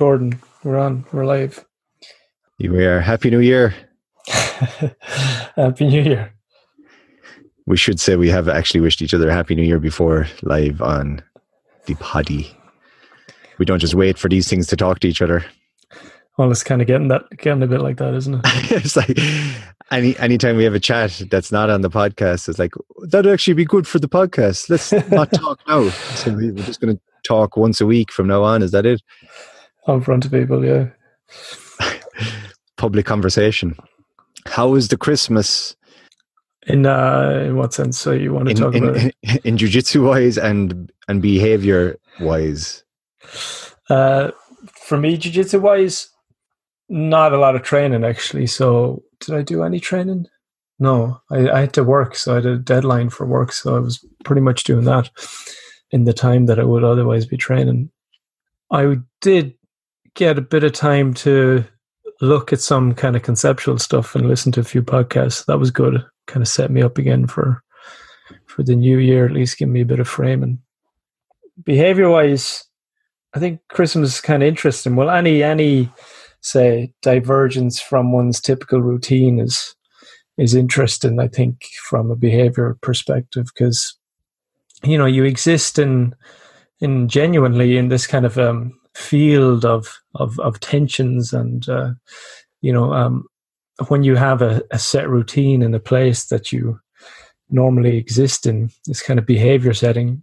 recording. We're on. We're live. Here we are. Happy New Year. Happy New Year. We should say we have actually wished each other a Happy New Year before live on the poddy. We don't just wait for these things to talk to each other. Well, it's kind of getting that getting a bit like that, isn't it? it's like any anytime we have a chat that's not on the podcast, it's like that'd actually be good for the podcast. Let's not talk now. So we're just going to talk once a week from now on. Is that it? On front of people, yeah. Public conversation. How was the Christmas In uh, in what sense? So you want to in talk in, about it? in, in jujitsu wise and and behavior wise? Uh, for me, jiu-jitsu wise, not a lot of training actually. So did I do any training? No, I, I had to work, so I had a deadline for work, so I was pretty much doing that in the time that I would otherwise be training. I did get a bit of time to look at some kind of conceptual stuff and listen to a few podcasts. That was good. Kind of set me up again for for the new year. At least give me a bit of framing. Behavior wise, I think Christmas is kind of interesting. Well, any any say divergence from one's typical routine is is interesting. I think from a behavior perspective because you know you exist in in genuinely in this kind of um, field of of of tensions and uh, you know um, when you have a, a set routine in a place that you normally exist in this kind of behavior setting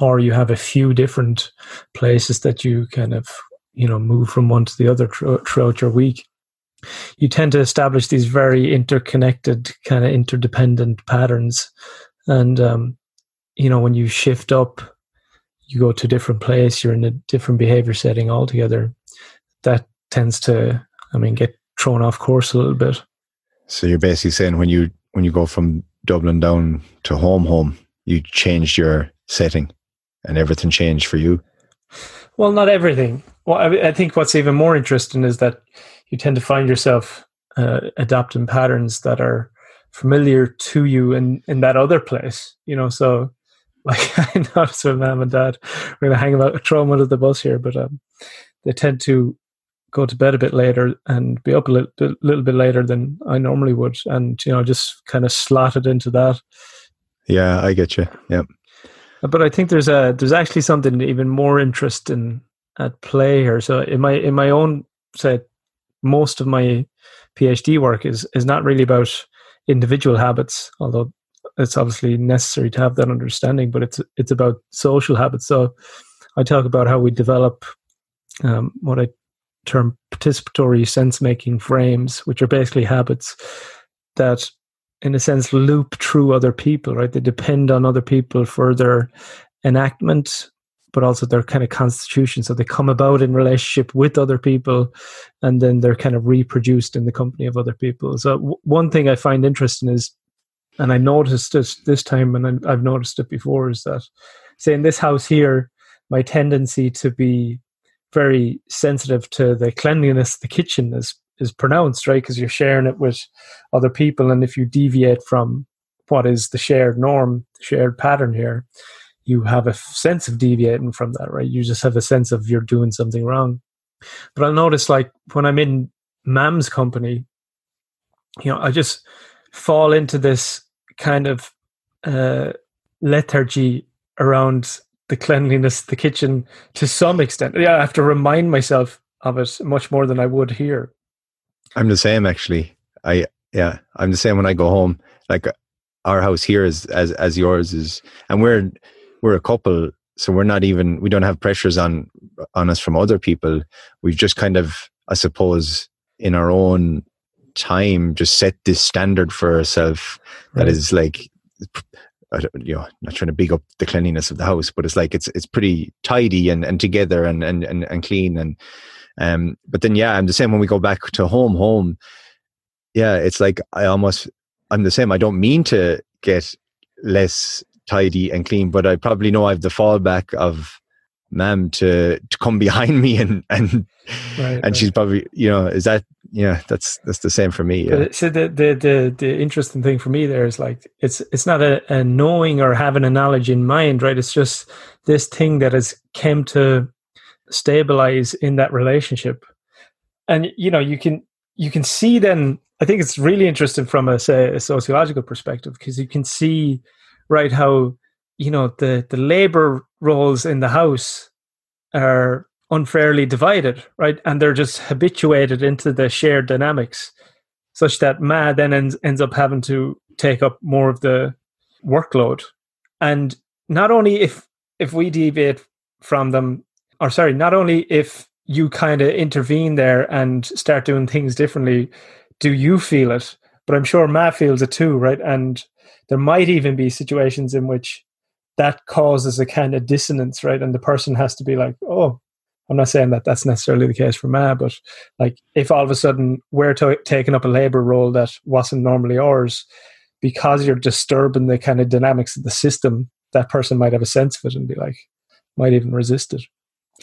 or you have a few different places that you kind of you know move from one to the other thro- throughout your week you tend to establish these very interconnected kind of interdependent patterns. And um, you know when you shift up you go to a different place you're in a different behavior setting altogether that tends to i mean get thrown off course a little bit So you're basically saying when you when you go from Dublin down to home home, you changed your setting and everything changed for you. Well, not everything. Well, I, I think what's even more interesting is that you tend to find yourself uh, adapting patterns that are familiar to you in, in that other place. You know, so like I noticed with mom and dad, we're gonna hang about, throw them under the bus here, but um, they tend to go to bed a bit later and be up a little bit, little bit later than I normally would, and you know, just kind of slotted into that. Yeah, I get you. Yep. But I think there's a there's actually something even more interesting at play here. So in my in my own say, most of my PhD work is is not really about individual habits, although it's obviously necessary to have that understanding. But it's it's about social habits. So I talk about how we develop um, what I term participatory sense making frames, which are basically habits that in a sense loop through other people right they depend on other people for their enactment but also their kind of constitution so they come about in relationship with other people and then they're kind of reproduced in the company of other people so w- one thing i find interesting is and i noticed this this time and i've noticed it before is that say in this house here my tendency to be very sensitive to the cleanliness of the kitchen is is pronounced right? Because you're sharing it with other people and if you deviate from what is the shared norm the shared pattern here you have a sense of deviating from that right? You just have a sense of you're doing something wrong. But i'll notice like when i'm in mam's company you know i just fall into this kind of uh, lethargy around the cleanliness the kitchen to some extent yeah i have to remind myself of it much more than i would here I'm the same actually. I yeah, I'm the same when I go home. Like our house here is as as yours is and we're we're a couple so we're not even we don't have pressures on on us from other people. We've just kind of I suppose in our own time just set this standard for herself that Right. is like I don't, you know, not trying to big up the cleanliness of the house, but it's like it's it's pretty tidy and, and together and, and, and, and clean and um but then yeah, I'm the same when we go back to home home. Yeah, it's like I almost I'm the same. I don't mean to get less tidy and clean, but I probably know I've the fallback of ma'am to to come behind me and and Right, and right. she's probably you know is that yeah that's that's the same for me yeah. So the, the the the interesting thing for me there is like it's it's not a, a knowing or having a knowledge in mind, right? It's just this thing that has came to stabilize in that relationship. And you know, you can you can see then I think it's really interesting from a say a sociological perspective because you can see right how you know the the labor roles in the house are unfairly divided right? And they're just habituated into the shared dynamics such that ma then ends, ends up having to take up more of the workload. And not only if if we deviate from them or sorry not only if you kind of intervene there and start doing things differently do you feel it? But i'm sure ma feels it too right? And there might even be situations in which that causes a kind of dissonance right? And the person has to be like oh i'm not saying that that's necessarily the case for ma but like if all of a sudden we're taking up a labor role that wasn't normally ours because you're disturbing the kind of dynamics of the system that person might have a sense of it and be like might even resist it.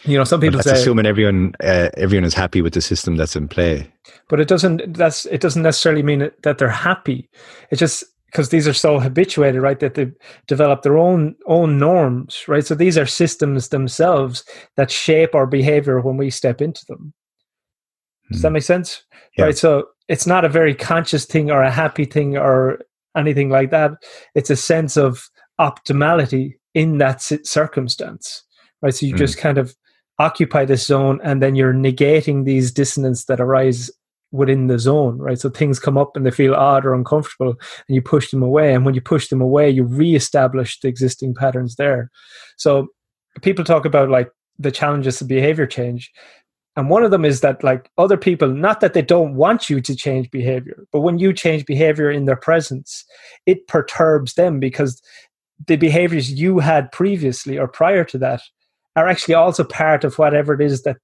You know some people but that's say assuming everyone uh, everyone is happy with the system that's in play. But it doesn't that's it doesn't necessarily mean that they're happy. It just because these are so habituated right that they develop their own own norms right so these are systems themselves that shape our behavior when we step into them does that hmm. make sense yeah. right so it's not a very conscious thing or a happy thing or anything like that it's a sense of optimality in that circumstance right so you mm. just kind of occupy this zone and then you're negating these dissonance that arise within the zone right? So things come up and they feel odd or uncomfortable and you push them away. And when you push them away you re-establish the existing patterns there. So people talk about like the challenges of behavior change. And one of them is that like other people not that they don't want you to change behavior but when you change behavior in their presence it perturbs them because the behaviors you had previously or prior to that are actually also part of whatever it is that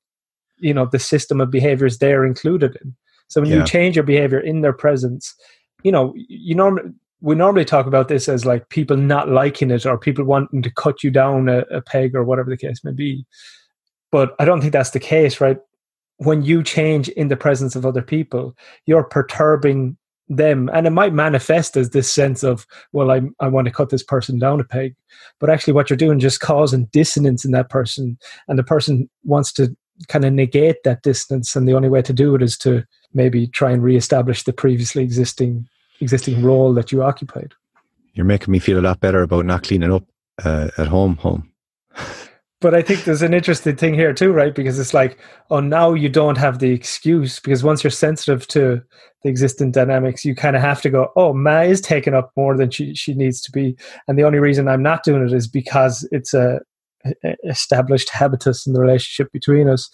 you know the system of behaviors they're included in so when yeah. you change your behavior in their presence you know you normally we normally talk about this as like people not liking it or people wanting to cut you down a, a peg or whatever the case may be. But i don't think that's the case right? When you change in the presence of other people you're perturbing them and it might manifest as this sense of well I, I want to cut this person down a peg. But actually what you're doing just causing dissonance in that person and the person wants to kind of negate that distance and the only way to do it is to maybe try and reestablish the previously existing existing role that you occupied you're making me feel a lot better about not cleaning up uh, at home home but I think there's an interesting thing here too, right? Because it's like, oh, now you don't have the excuse because once you're sensitive to the existing dynamics, you kind of have to go, oh, Ma is taking up more than she, she needs to be. And the only reason I'm not doing it is because it's a, a established habitus in the relationship between us.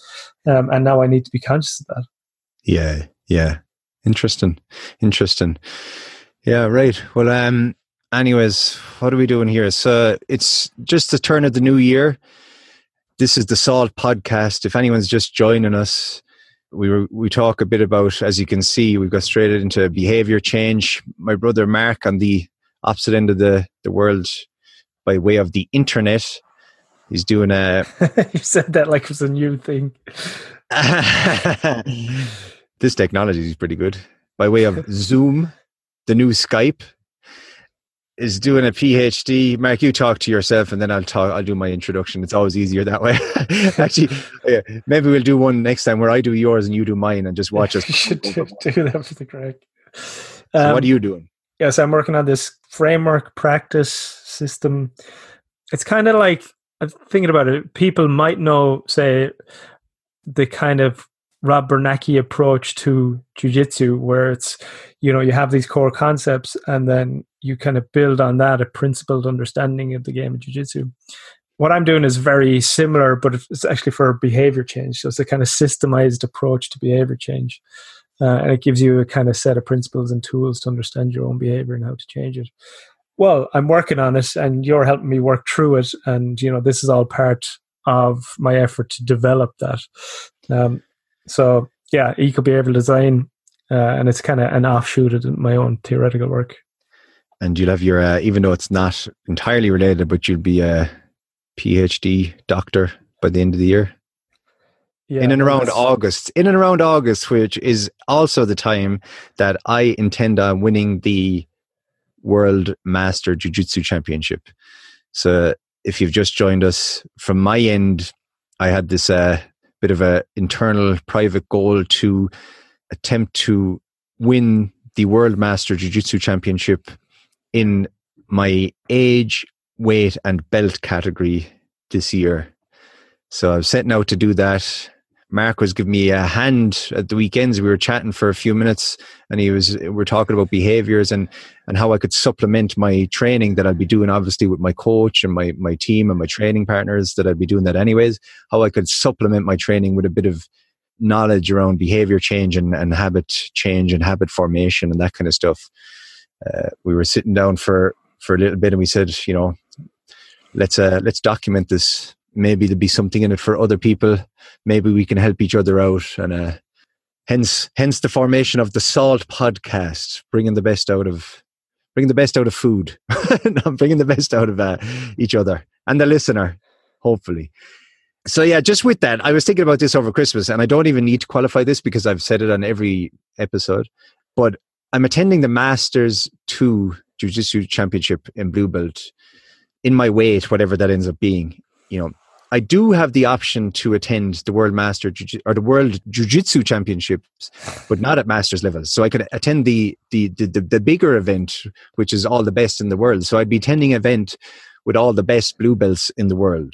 Um, and now I need to be conscious of that. Yeah. Yeah. Interesting. Interesting. Yeah. Right. Well, um, anyways, what are we doing here? So it's just the turn of the new year. This is the Salt Podcast. If anyone's just joining us, we were, we talk a bit about, as you can see, we've got straight into behavior change. My brother Mark on the opposite end of the, the world by way of the internet. He's doing a. you said that like it was a new thing. this technology is pretty good. By way of Zoom, the new Skype, is doing a PhD. Mark, you talk to yourself, and then I'll talk. I'll do my introduction. It's always easier that way. Actually, yeah, maybe we'll do one next time where I do yours and you do mine, and just watch us. you should do, do that for the correct. Um, what are you doing? Yes, I'm working on this framework practice system. It's kind of like I'm thinking about it. People might know, say, the kind of Rob Biernacki approach to jujitsu, where it's you know you have these core concepts and then you kind of build on that a principled understanding of the game of jiu-jitsu. What i'm doing is very similar but it's actually for behavior change. So it's a kind of systemized approach to behavior change uh, and it gives you a kind of set of principles and tools to understand your own behavior and how to change it. Well i'm working on it and you're helping me work through it and you know this is all part of my effort to develop that. Um, so yeah eco behavioral design uh, and it's kind of an offshoot of my own theoretical work. And you'll have your, uh, even though it's not entirely related, but you'll be a PhD doctor by the end of the year. Yeah, in and around August, in and around August, which is also the time that I intend on winning the World Master Jiu Jitsu Championship. So if you've just joined us from my end, I had this uh, bit of a internal private goal to attempt to win the World Master Jiu Jitsu Championship in my age, weight, and belt category this year. So I'm setting out to do that. Mark was giving me a hand at the weekends. We were chatting for a few minutes, and he was we are talking about behaviors and and how I could supplement my training that I'd be doing, obviously with my coach and my my team and my training partners that I'd be doing that anyways. How I could supplement my training with a bit of knowledge around behavior change and, and habit change and habit formation and that kind of stuff. Uh, we were sitting down for for a little bit, and we said, you know, let's uh, let's document this maybe there'll be something in it for other people. Maybe we can help each other out, and uh, hence hence the formation of the Salt Podcast, bringing the best out of bringing the best out of food, bringing the best out of uh, each other and the listener, hopefully. So yeah, just with that, I was thinking about this over Christmas, and I don't even need to qualify this because I've said it on every episode. But I'm attending the Masters Two Jiu Jitsu Championship in Blue Belt in my weight, whatever that ends up being. You know, I do have the option to attend the World Master or the World Jiu Jitsu Championships, but not at Masters level. So I could attend the, the the, the the bigger event, which is all the best in the world. So I'd be attending an event with all the best blue belts in the world,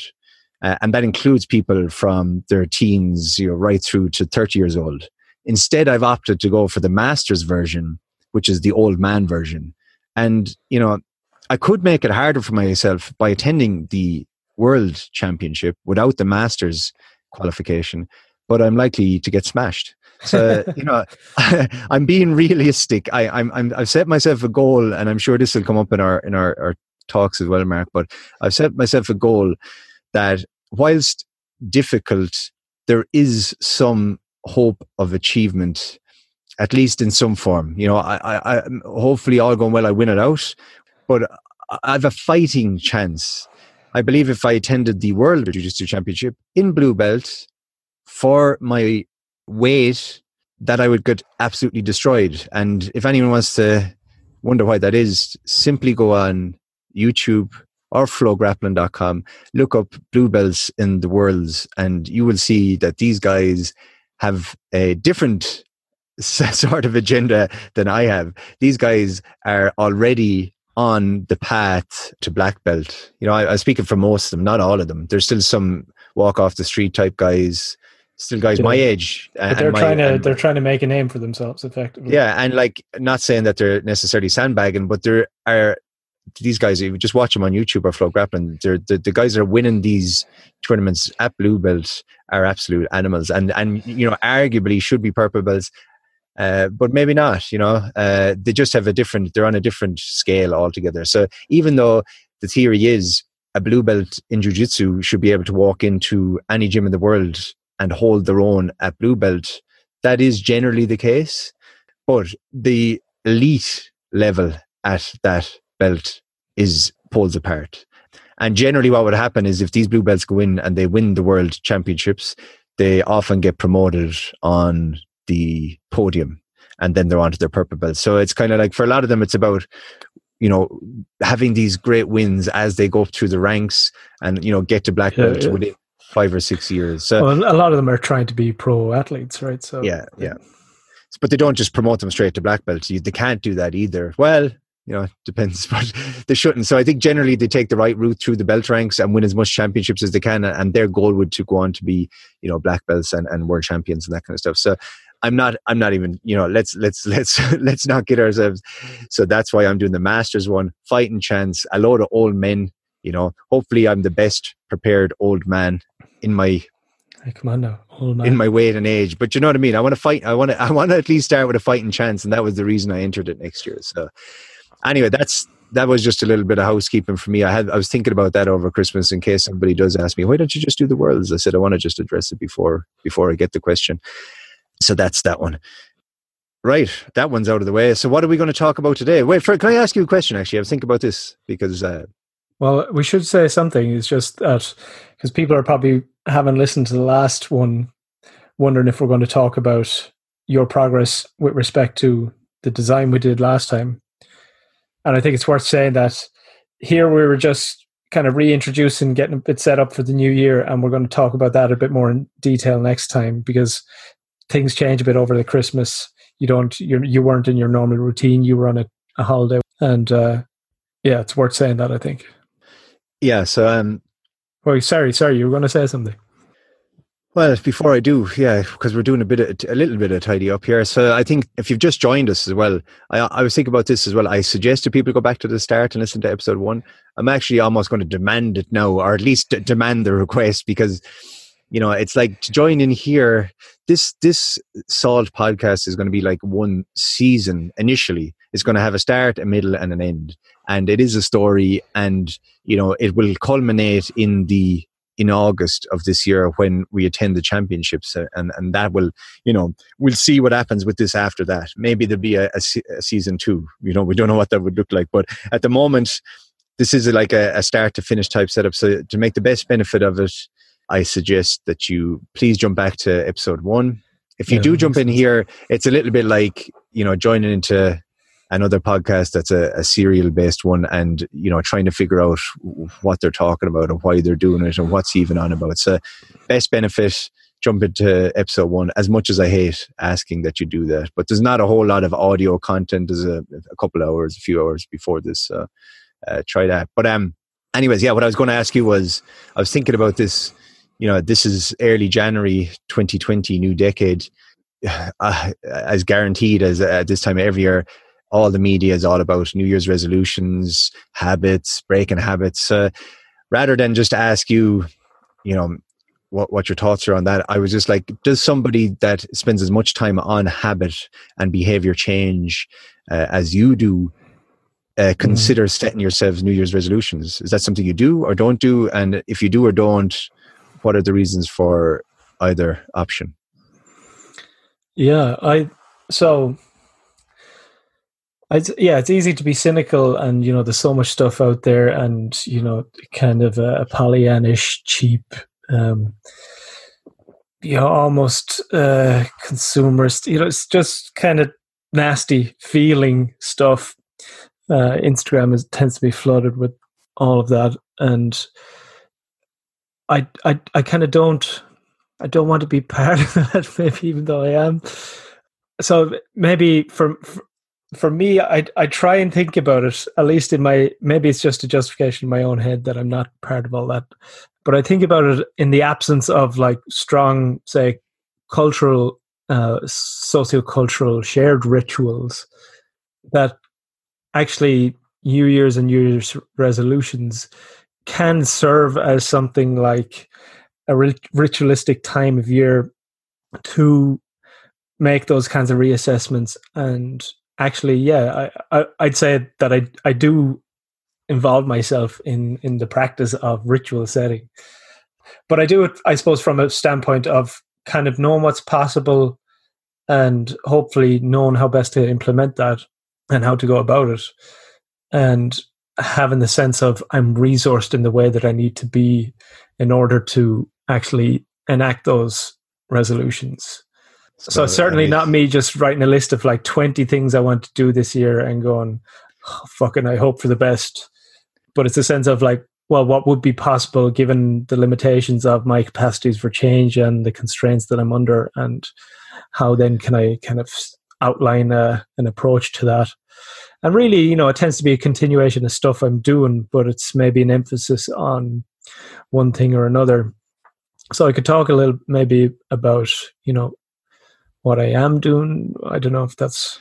uh, and that includes people from their teens, you know, right through to thirty years old. Instead, I've opted to go for the Masters version, which is the old man version, and you know. I could make it harder for myself by attending the world championship without the masters qualification but i'm likely to get smashed. So you know i'm being realistic. I, I'm, I'm i've set myself a goal and i'm sure this will come up in our in our, our talks as well mark but i've set myself a goal that whilst difficult there is some hope of achievement at least in some form. You know i i, I hopefully all going well i win it out but i have a fighting chance I believe if I attended the World Jiu Jitsu Championship in blue belt for my weight, that I would get absolutely destroyed. And if anyone wants to wonder why that is, simply go on YouTube or flograppling.com, look up blue belts in the worlds, and you will see that these guys have a different sort of agenda than I have. These guys are already on the path to black belt. You know, I, I'm speaking for most of them, not all of them. There's still some walk off the street type guys, still guys yeah. my age. But they're my, trying to and, they're trying to make a name for themselves, effectively. Yeah, and like not saying that they're necessarily sandbagging, but there are these guys. You just watch them on YouTube or FloGrappling. They're the, the guys that are winning these tournaments at blue belt are absolute animals, and and you know arguably should be purple belts uh, but maybe not. You know, uh, they just have a different. They're on a different scale altogether. So even though the theory is a blue belt in jiu-jitsu should be able to walk into any gym in the world and hold their own at blue belt, that is generally the case. But the elite level at that belt is poles apart. And generally, what would happen is if these blue belts go in and they win the world championships, they often get promoted on the podium and then they're onto their purple belt. So it's kind of like for a lot of them, it's about you know having these great wins as they go up through the ranks and you know get to black belt yeah, yeah. within five or six years. So well, a lot of them are trying to be pro athletes, right? So yeah, yeah. But they don't just promote them straight to black belt. They can't do that either. Well, you know, depends, but they shouldn't. So I think generally they take the right route through the belt ranks and win as much championships as they can. And their goal would to go on to be, you know, black belts and, and world champions and that kind of stuff. So I'm not I'm not even you know let's let's let's let's not get ourselves so that's why I'm doing the masters one fighting chance a load of old men you know hopefully I'm the best prepared old man in my hey, come on now old man in my weight and age but you know what I mean I want to fight I want to I want to at least start with a fighting chance and that was the reason I entered it next year so anyway that's that was just a little bit of housekeeping for me. I had I was thinking about that over Christmas in case somebody does ask me, why don't you just do the worlds? I said I want to just address it before before I get the question. So that's that one. Right, that one's out of the way. So what are we going to talk about today? Wait, can I ask you a question? Actually, I was thinking about this because. Uh, well, we should say something. It's just that because people are probably haven't listened to the last one, wondering if we're going to talk about your progress with respect to the design we did last time. And I think it's worth saying that here we were just kind of reintroducing, getting a bit set up for the new year, and we're going to talk about that a bit more in detail next time because things change a bit over the Christmas. You don't, you you weren't in your normal routine. You were on a, a holiday, and uh, yeah, it's worth saying that. I think. Yeah. So, um, oh, sorry, sorry, you were going to say something. Well, before I do, yeah, because we're doing a bit, of, a little bit of tidy up here. So I think if you've just joined us as well, I, I was thinking about this as well. I suggest to people go back to the start and listen to episode one. I'm actually almost going to demand it now, or at least demand the request, because you know it's like to join in here. This this Salt podcast is going to be like one season initially. It's going to have a start, a middle, and an end, and it is a story, and you know it will culminate in the in August of this year when we attend the championships, uh, and and that will, you know, we'll see what happens with this after that. Maybe there'll be a, a, a season two. You know, we don't know what that would look like, but at the moment, this is like a, a start to finish type setup. So to make the best benefit of it, I suggest that you please jump back to episode one. If you yeah, do jump in here, it's a little bit like you know joining into another podcast that's a, a serial based one and you know trying to figure out what they're talking about and why they're doing it and what's even on about. So best benefit jump into episode one. As much as i hate asking that you do that but there's not a whole lot of audio content. There's a, a couple hours a few hours before this so uh, try that. But um anyways yeah what i was going to ask you was i was thinking about this you know this is early january 2020 new decade uh, as guaranteed as at this time every year all the media is all about New Year's resolutions, habits, breaking habits. Uh, rather than just ask you, you know, what, what your thoughts are on that, I was just like, does somebody that spends as much time on habit and behavior change uh, as you do uh, mm. consider setting yourselves New Year's resolutions? Is that something you do or don't do? And if you do or don't, what are the reasons for either option? Yeah, I so it's, yeah, it's easy to be cynical, and you know, there's so much stuff out there, and you know, kind of a, a Pollyannish, cheap, um, you know, almost uh, consumerist. You know, it's just kind of nasty feeling stuff. Uh, Instagram is tends to be flooded with all of that, and I, I, I kind of don't, I don't want to be part of that. Maybe even though I am. So maybe for, for for me, I I try and think about it at least in my maybe it's just a justification in my own head that I'm not part of all that, but I think about it in the absence of like strong, say, cultural, uh, socio-cultural shared rituals that actually New Year's and New Year's resolutions can serve as something like a ritualistic time of year to make those kinds of reassessments. And actually, yeah, I, I would say that I I do involve myself in in the practice of ritual setting, but I do it, I suppose, from a standpoint of kind of knowing what's possible and hopefully knowing how best to implement that and how to go about it. And having the sense of I'm resourced in the way that I need to be in order to actually enact those resolutions. So, so certainly not me just writing a list of like 20 things I want to do this year and going, oh, fucking, I hope for the best. But it's a sense of like, well, what would be possible given the limitations of my capacities for change and the constraints that I'm under, and how then can I kind of outline a, uh, an approach to that? And really, you know, it tends to be a continuation of stuff I'm doing, but it's maybe an emphasis on one thing or another. So I could talk a little maybe about, you know, what I am doing. I don't know if that's.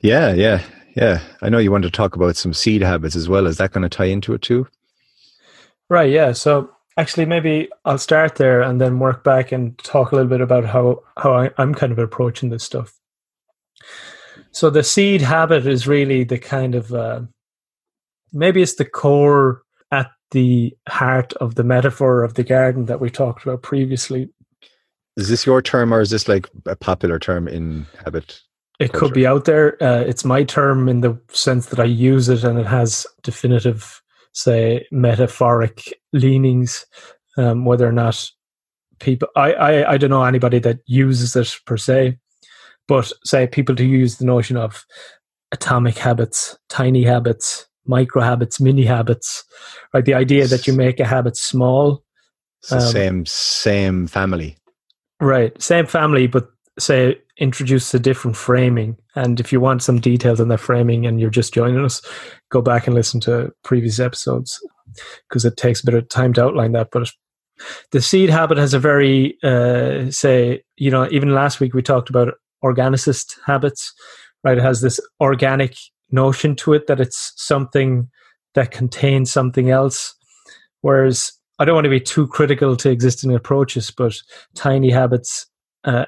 Yeah, yeah, yeah. I know you want to talk about some seed habits as well. Is that going to tie into it too? Right. Yeah. So actually, maybe I'll start there and then work back and talk a little bit about how how I, I'm kind of approaching this stuff. So the seed habit is really the kind of uh, maybe it's the core at the heart of the metaphor of the garden that we talked about previously is this your term or is this like a popular term in habit? It culture? could be out there. Uh, it's my term in the sense that I use it and it has definitive, say, metaphoric leanings. Um, whether or not people, I, I, I don't know anybody that uses it per se, but say people to use the notion of atomic habits, tiny habits, micro habits, mini habits, right? The idea that you make a habit small. Um, same same family. Right. Same family, but say introduce a different framing. And if you want some details on that framing and you're just joining us, go back and listen to previous episodes because it takes a bit of time to outline that. But the seed habit has a very, uh, say, you know, even last week we talked about organicist habits, right? It has this organic notion to it that it's something that contains something else. Whereas I don't want to be too critical to existing approaches, but tiny habits, uh,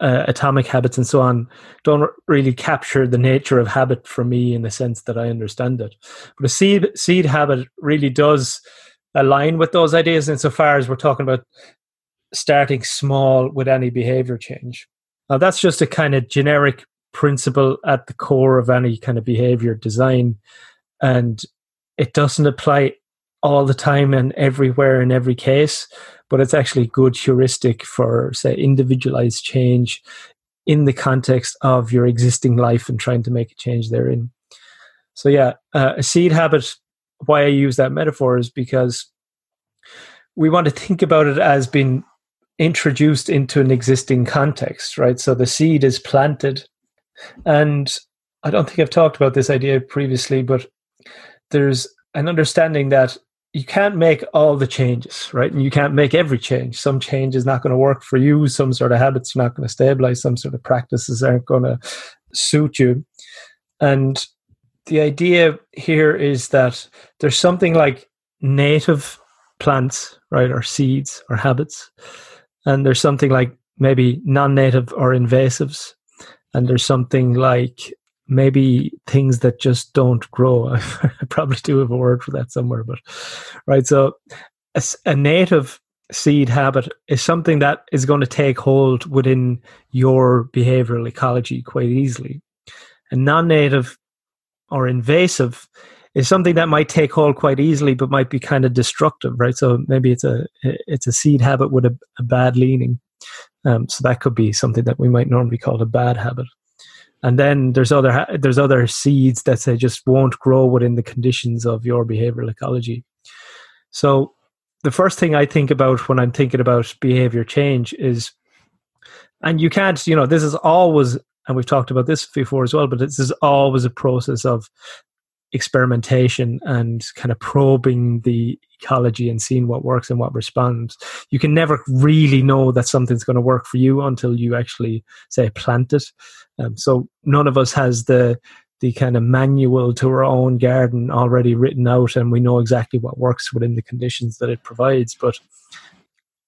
uh, atomic habits, and so on don't really capture the nature of habit for me in the sense that I understand it. But a seed seed habit really does align with those ideas insofar as we're talking about starting small with any behavior change. That's just a kind of generic principle at the core of any kind of behavior design. And it doesn't apply all the time and everywhere in every case, but it's actually good heuristic for, say, individualized change in the context of your existing life and trying to make a change therein. So, yeah, uh, a seed habit, why I use that metaphor is because we want to think about it as being introduced into an existing context, right? So the seed is planted. And I don't think I've talked about this idea previously, but there's an understanding that you can't make all the changes, right? And you can't make every change. Some change is not going to work for you. Some sort of habits are not going to stabilize. Some sort of practices aren't going to suit you. And the idea here is that there's something like native plants, right, or seeds or habits and there's something like maybe non-native or invasives. And there's something like maybe things that just don't grow. I probably do have a word for that somewhere but right so a, a native seed habit is something that is going to take hold within your behavioral ecology quite easily. And non-native or invasive is something that might take hold quite easily, but might be kind of destructive, right? So maybe it's a it's a seed habit with a, a bad leaning. Um, so that could be something that we might normally call a bad habit. And then there's other there's other seeds that say just won't grow within the conditions of your behavioral ecology. So the first thing I think about when I'm thinking about behavior change is, and you can't, you know, this is always, and we've talked about this before as well, but this is always a process of experimentation and kind of probing the ecology and seeing what works and what responds. You can never really know that something's going to work for you until you actually say plant it. Um, so none of us has the the kind of manual to our own garden already written out, and we know exactly what works within the conditions that it provides. But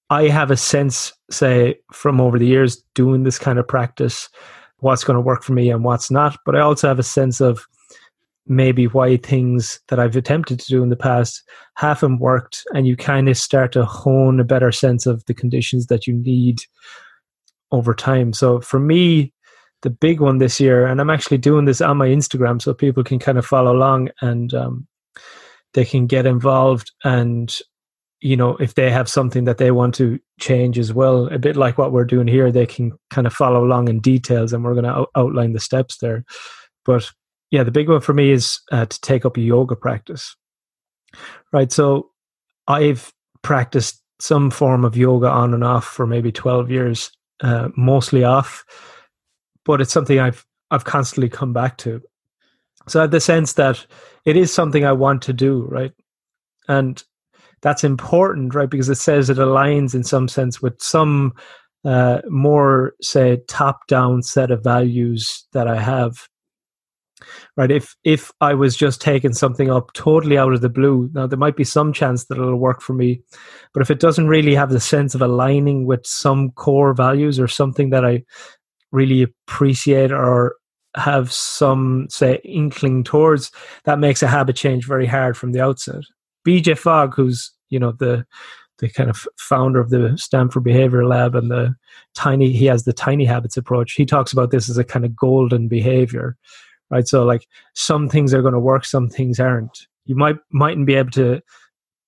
I have a sense, say, from over the years doing this kind of practice, what's going to work for me and what's not. But I also have a sense of maybe why things that I've attempted to do in the past haven't worked, and you kind of start to hone a better sense of the conditions that you need over time. So for me, the big one this year, and I'm actually doing this on my Instagram so people can kind of follow along and um, they can get involved and you know if they have something that they want to change as well a bit like what we're doing here they can kind of follow along in details and we're going to out- outline the steps there but yeah, the big one for me is uh, to take up a yoga practice. Right. So I've practiced some form of yoga on and off for maybe 12 years, uh, mostly off, but it's something I've, I've constantly come back to. So I have the sense that it is something I want to do. Right. And that's important, right? Because it says it aligns in some sense with some uh, more, say, top down set of values that I have right if if i was just taking something up totally out of the blue now there might be some chance that it'll work for me but if it doesn't really have the sense of aligning with some core values or something that i really appreciate or have some say inkling towards that makes a habit change very hard from the outset bj fogg who's you know the the kind of founder of the Stanford Behavior Lab and the tiny he has the tiny habits approach. He talks about this as a kind of golden behavior, right? So like some things are going to work, some things aren't. You might mightn't be able to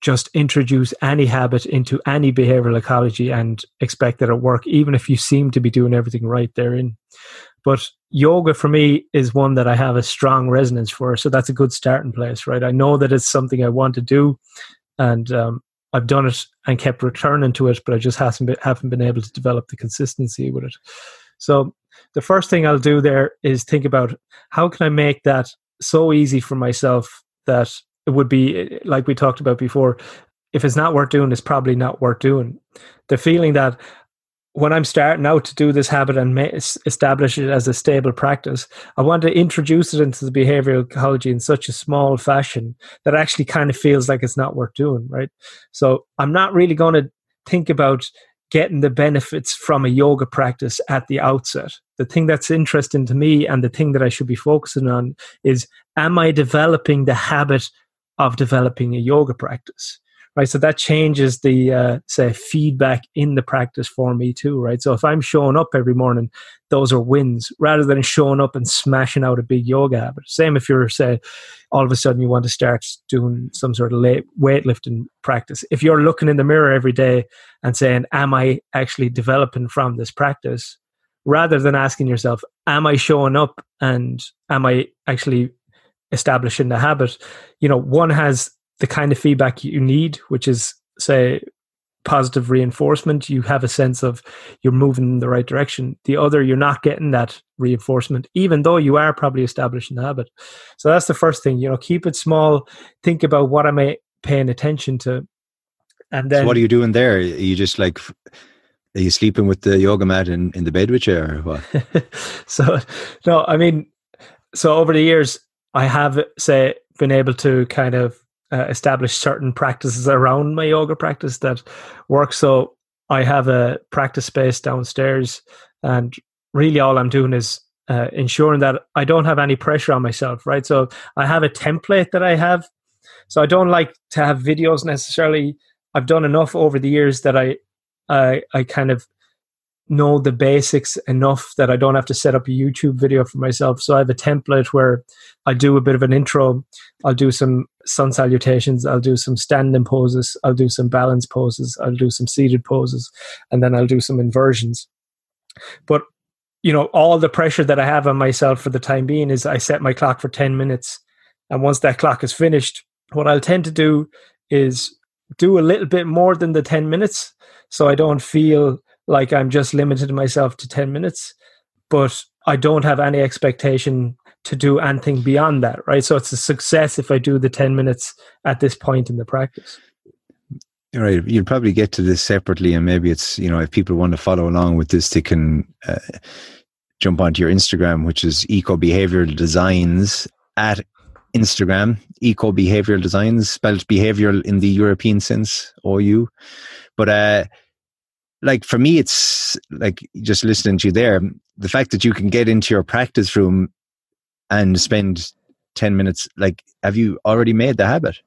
just introduce any habit into any behavioral ecology and expect that it work, even if you seem to be doing everything right therein. But yoga for me is one that I have a strong resonance for. So that's a good starting place, right? I know that it's something I want to do, and um, I've done it and kept returning to it, but I just haven't been, haven't been able to develop the consistency with it. So the first thing I'll do there is think about how can I make that so easy for myself that it would be like we talked about before. If it's not worth doing, it's probably not worth doing. The feeling that when I'm starting out to do this habit and establish it as a stable practice, I want to introduce it into the behavioral ecology in such a small fashion that actually kind of feels like it's not worth doing, right? So I'm not really going to think about getting the benefits from a yoga practice at the outset. The thing that's interesting to me and the thing that I should be focusing on is am I developing the habit of developing a yoga practice? Right so that changes the uh, say feedback in the practice for me too right? So if i'm showing up every morning those are wins rather than showing up and smashing out a big yoga habit. Same if you're say all of a sudden you want to start doing some sort of weightlifting practice. If you're looking in the mirror every day and saying am i actually developing from this practice? Rather than asking yourself am i showing up and am i actually establishing the habit? You know one has the kind of feedback you need, which is, say, positive reinforcement, you have a sense of you're moving in the right direction. The other, you're not getting that reinforcement, even though you are probably establishing the habit. So that's the first thing, you know, keep it small, think about what am I paying attention to. And then so what are you doing there? Are you just like are you sleeping with the yoga mat in, in the bed with you or what? so no, I mean so over the years I have say been able to kind of uh, establish certain practices around my yoga practice that work. So I have a practice space downstairs, and really all I'm doing is uh, ensuring that I don't have any pressure on myself, right? So I have a template that I have. So I don't like to have videos necessarily. I've done enough over the years that I, I, I kind of know the basics enough that I don't have to set up a YouTube video for myself. So I have a template where I do a bit of an intro. I'll do some sun salutations. I'll do some standing poses. I'll do some balance poses. I'll do some seated poses. And then I'll do some inversions. But, you know, all the pressure that I have on myself for the time being is I set my clock for 10 minutes. And once that clock is finished, what I'll tend to do is do a little bit more than the 10 minutes so I don't feel like I'm just limited myself to 10 minutes, but I don't have any expectation to do anything beyond that, right? So it's a success if I do the 10 minutes at this point in the practice. Right. You'll probably get to this separately, and maybe it's, you know, if people want to follow along with this, they can uh, jump onto your Instagram, which is Eco Behavioral Designs at Instagram, Eco Behavioral Designs, spelled behavioral in the European sense, OU. But, uh, like for me, it's like just listening to you there. The fact that you can get into your practice room and spend 10 minutes, like, have you already made the habit?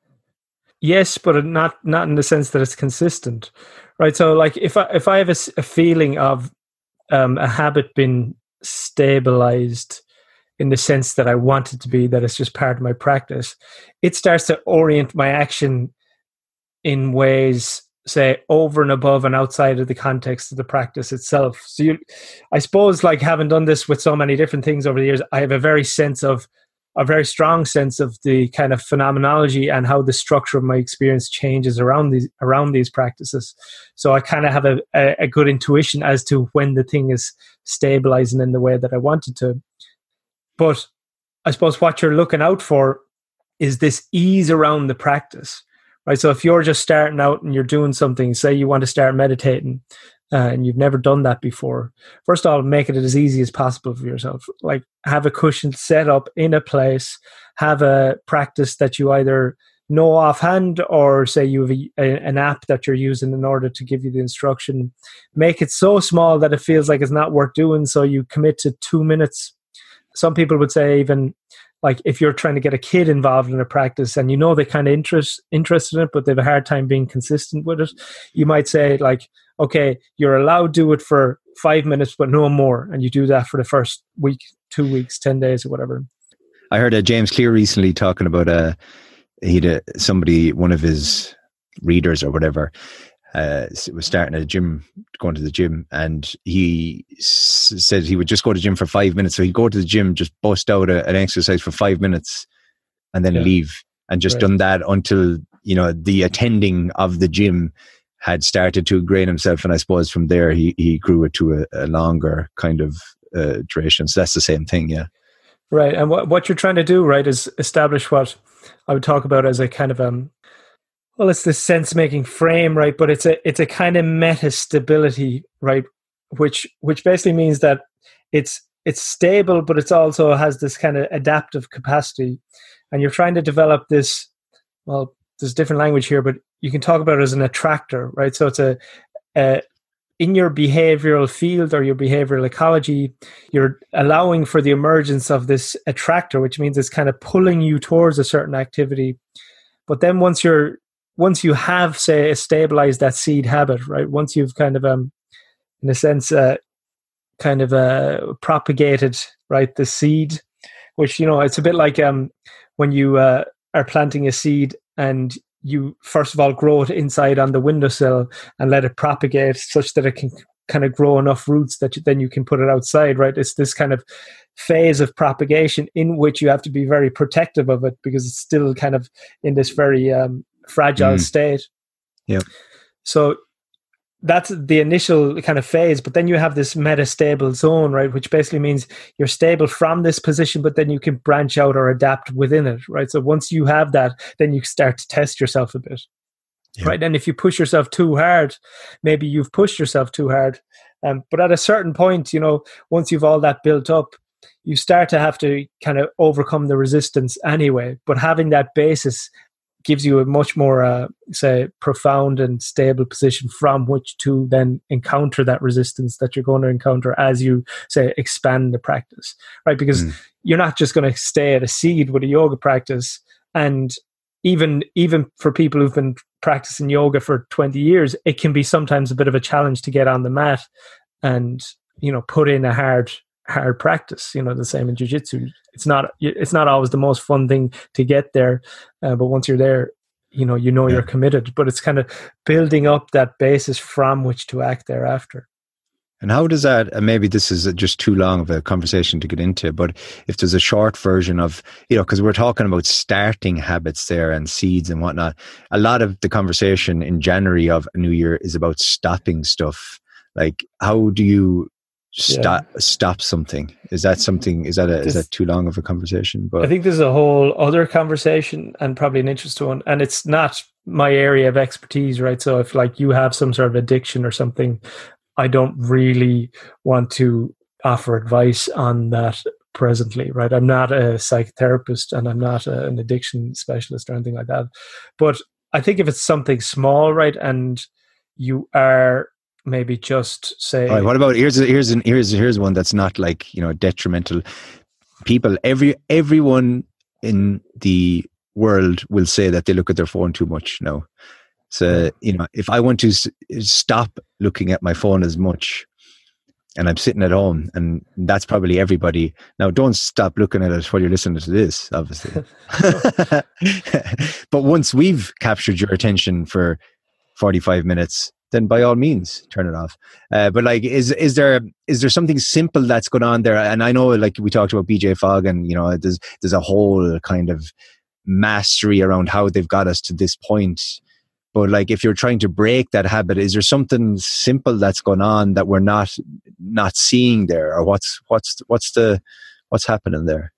Yes, but not not in the sense that it's consistent, right? So, like, if I if I have a, a feeling of um, a habit being stabilized in the sense that I want it to be, that it's just part of my practice, it starts to orient my action in ways say over and above and outside of the context of the practice itself. So you i suppose like having done this with so many different things over the years i have a very sense of a very strong sense of the kind of phenomenology and how the structure of my experience changes around these around these practices. So i kind of have a, a, a good intuition as to when the thing is stabilizing in the way that i wanted to. But i suppose what you're looking out for is this ease around the practice right? So if you're just starting out and you're doing something, say you want to start meditating, uh, and you've never done that before, first of all, make it as easy as possible for yourself. Like have a cushion set up in a place, have a practice that you either know offhand or say you have a, a, an app that you're using in order to give you the instruction. Make it so small that it feels like it's not worth doing. So you commit to two minutes. Some people would say even like if you're trying to get a kid involved in a practice and you know they kind of interest interested in it but they have a hard time being consistent with it you might say like okay you're allowed to do it for five minutes but no more and you do that for the first week two weeks ten days or whatever. I heard uh, james clear recently talking about uh he had somebody one of his readers or whatever uh, was starting a gym, going to the gym, and he said he would just go to the gym for five minutes. So he'd go to the gym, just bust out a, an exercise for five minutes, and then yeah. leave, and just right. done that until you know the attending of the gym had started to ingrain himself. And I suppose from there he he grew it to a, a longer kind of uh, duration. So that's the same thing, yeah. Right, and what what you're trying to do, right, is establish what I would talk about as a kind of um well it's the sense making frame right? But it's a it's a kind of meta stability right? Which which basically means that it's it's stable but it's also has this kind of adaptive capacity. And you're trying to develop this well there's different language here but you can talk about it as an attractor right? So it's a, a in your behavioral field or your behavioral ecology, you're allowing for the emergence of this attractor, which means it's kind of pulling you towards a certain activity. But then once you're once you have say stabilized that seed habit, right? Once you've kind of um in a sense uh, kind of uh, propagated right the seed, which you know it's a bit like um when you uh, are planting a seed and you first of all grow it inside on the windowsill and let it propagate such that it can kind of grow enough roots that you, then you can put it outside right it's this kind of phase of propagation in which you have to be very protective of it because it's still kind of in this very um, fragile mm. state. Yeah. So that's the initial kind of phase but then you have this metastable zone right which basically means you're stable from this position but then you can branch out or adapt within it right? So once you have that then you start to test yourself a bit yeah. right? And if you push yourself too hard maybe you've pushed yourself too hard um, but at a certain point you know once you've all that built up you start to have to kind of overcome the resistance anyway. But having that basis gives you a much more, uh, say, profound and stable position from which to then encounter that resistance that you're going to encounter as you say expand the practice, right? Because mm. you're not just going to stay at a seed with a yoga practice, and even even for people who've been practicing yoga for 20 years, it can be sometimes a bit of a challenge to get on the mat and you know put in a hard hard practice. You know, the same in jujitsu. It's not it's not always the most fun thing to get there, uh, but once you're there, you know you know yeah. you're committed. But it's kind of building up that basis from which to act thereafter. And how does that, and maybe this is just too long of a conversation to get into, but if there's a short version of, you know, because we're talking about starting habits there and seeds and whatnot, a lot of the conversation in January of a new year is about stopping stuff. Like, how do you stop yeah. stop something. Is that something is that a, this, is that too long of a conversation? But i think there's a whole other conversation and probably an interesting one and it's not my area of expertise right? So if like you have some sort of addiction or something i don't really want to offer advice on that presently right? I'm not a psychotherapist and i'm not a, an addiction specialist or anything like that. But i think if it's something small right and you are maybe just say. Right, what about here's here's an, here's here's one that's not like you know detrimental. People, every everyone in the world will say that they look at their phone too much now. So you know, if I want to s- stop looking at my phone as much, and I'm sitting at home, and that's probably everybody. Now, don't stop looking at it while you're listening to this, obviously. but once we've captured your attention for 45 minutes, then by all means turn it off. Uh, but like, is is there is there something simple that's going on there? And I know, like we talked about BJ Fogg, and you know, there's there's a whole kind of mastery around how they've got us to this point. But like, if you're trying to break that habit, is there something simple that's going on that we're not not seeing there, or what's what's what's the what's happening there?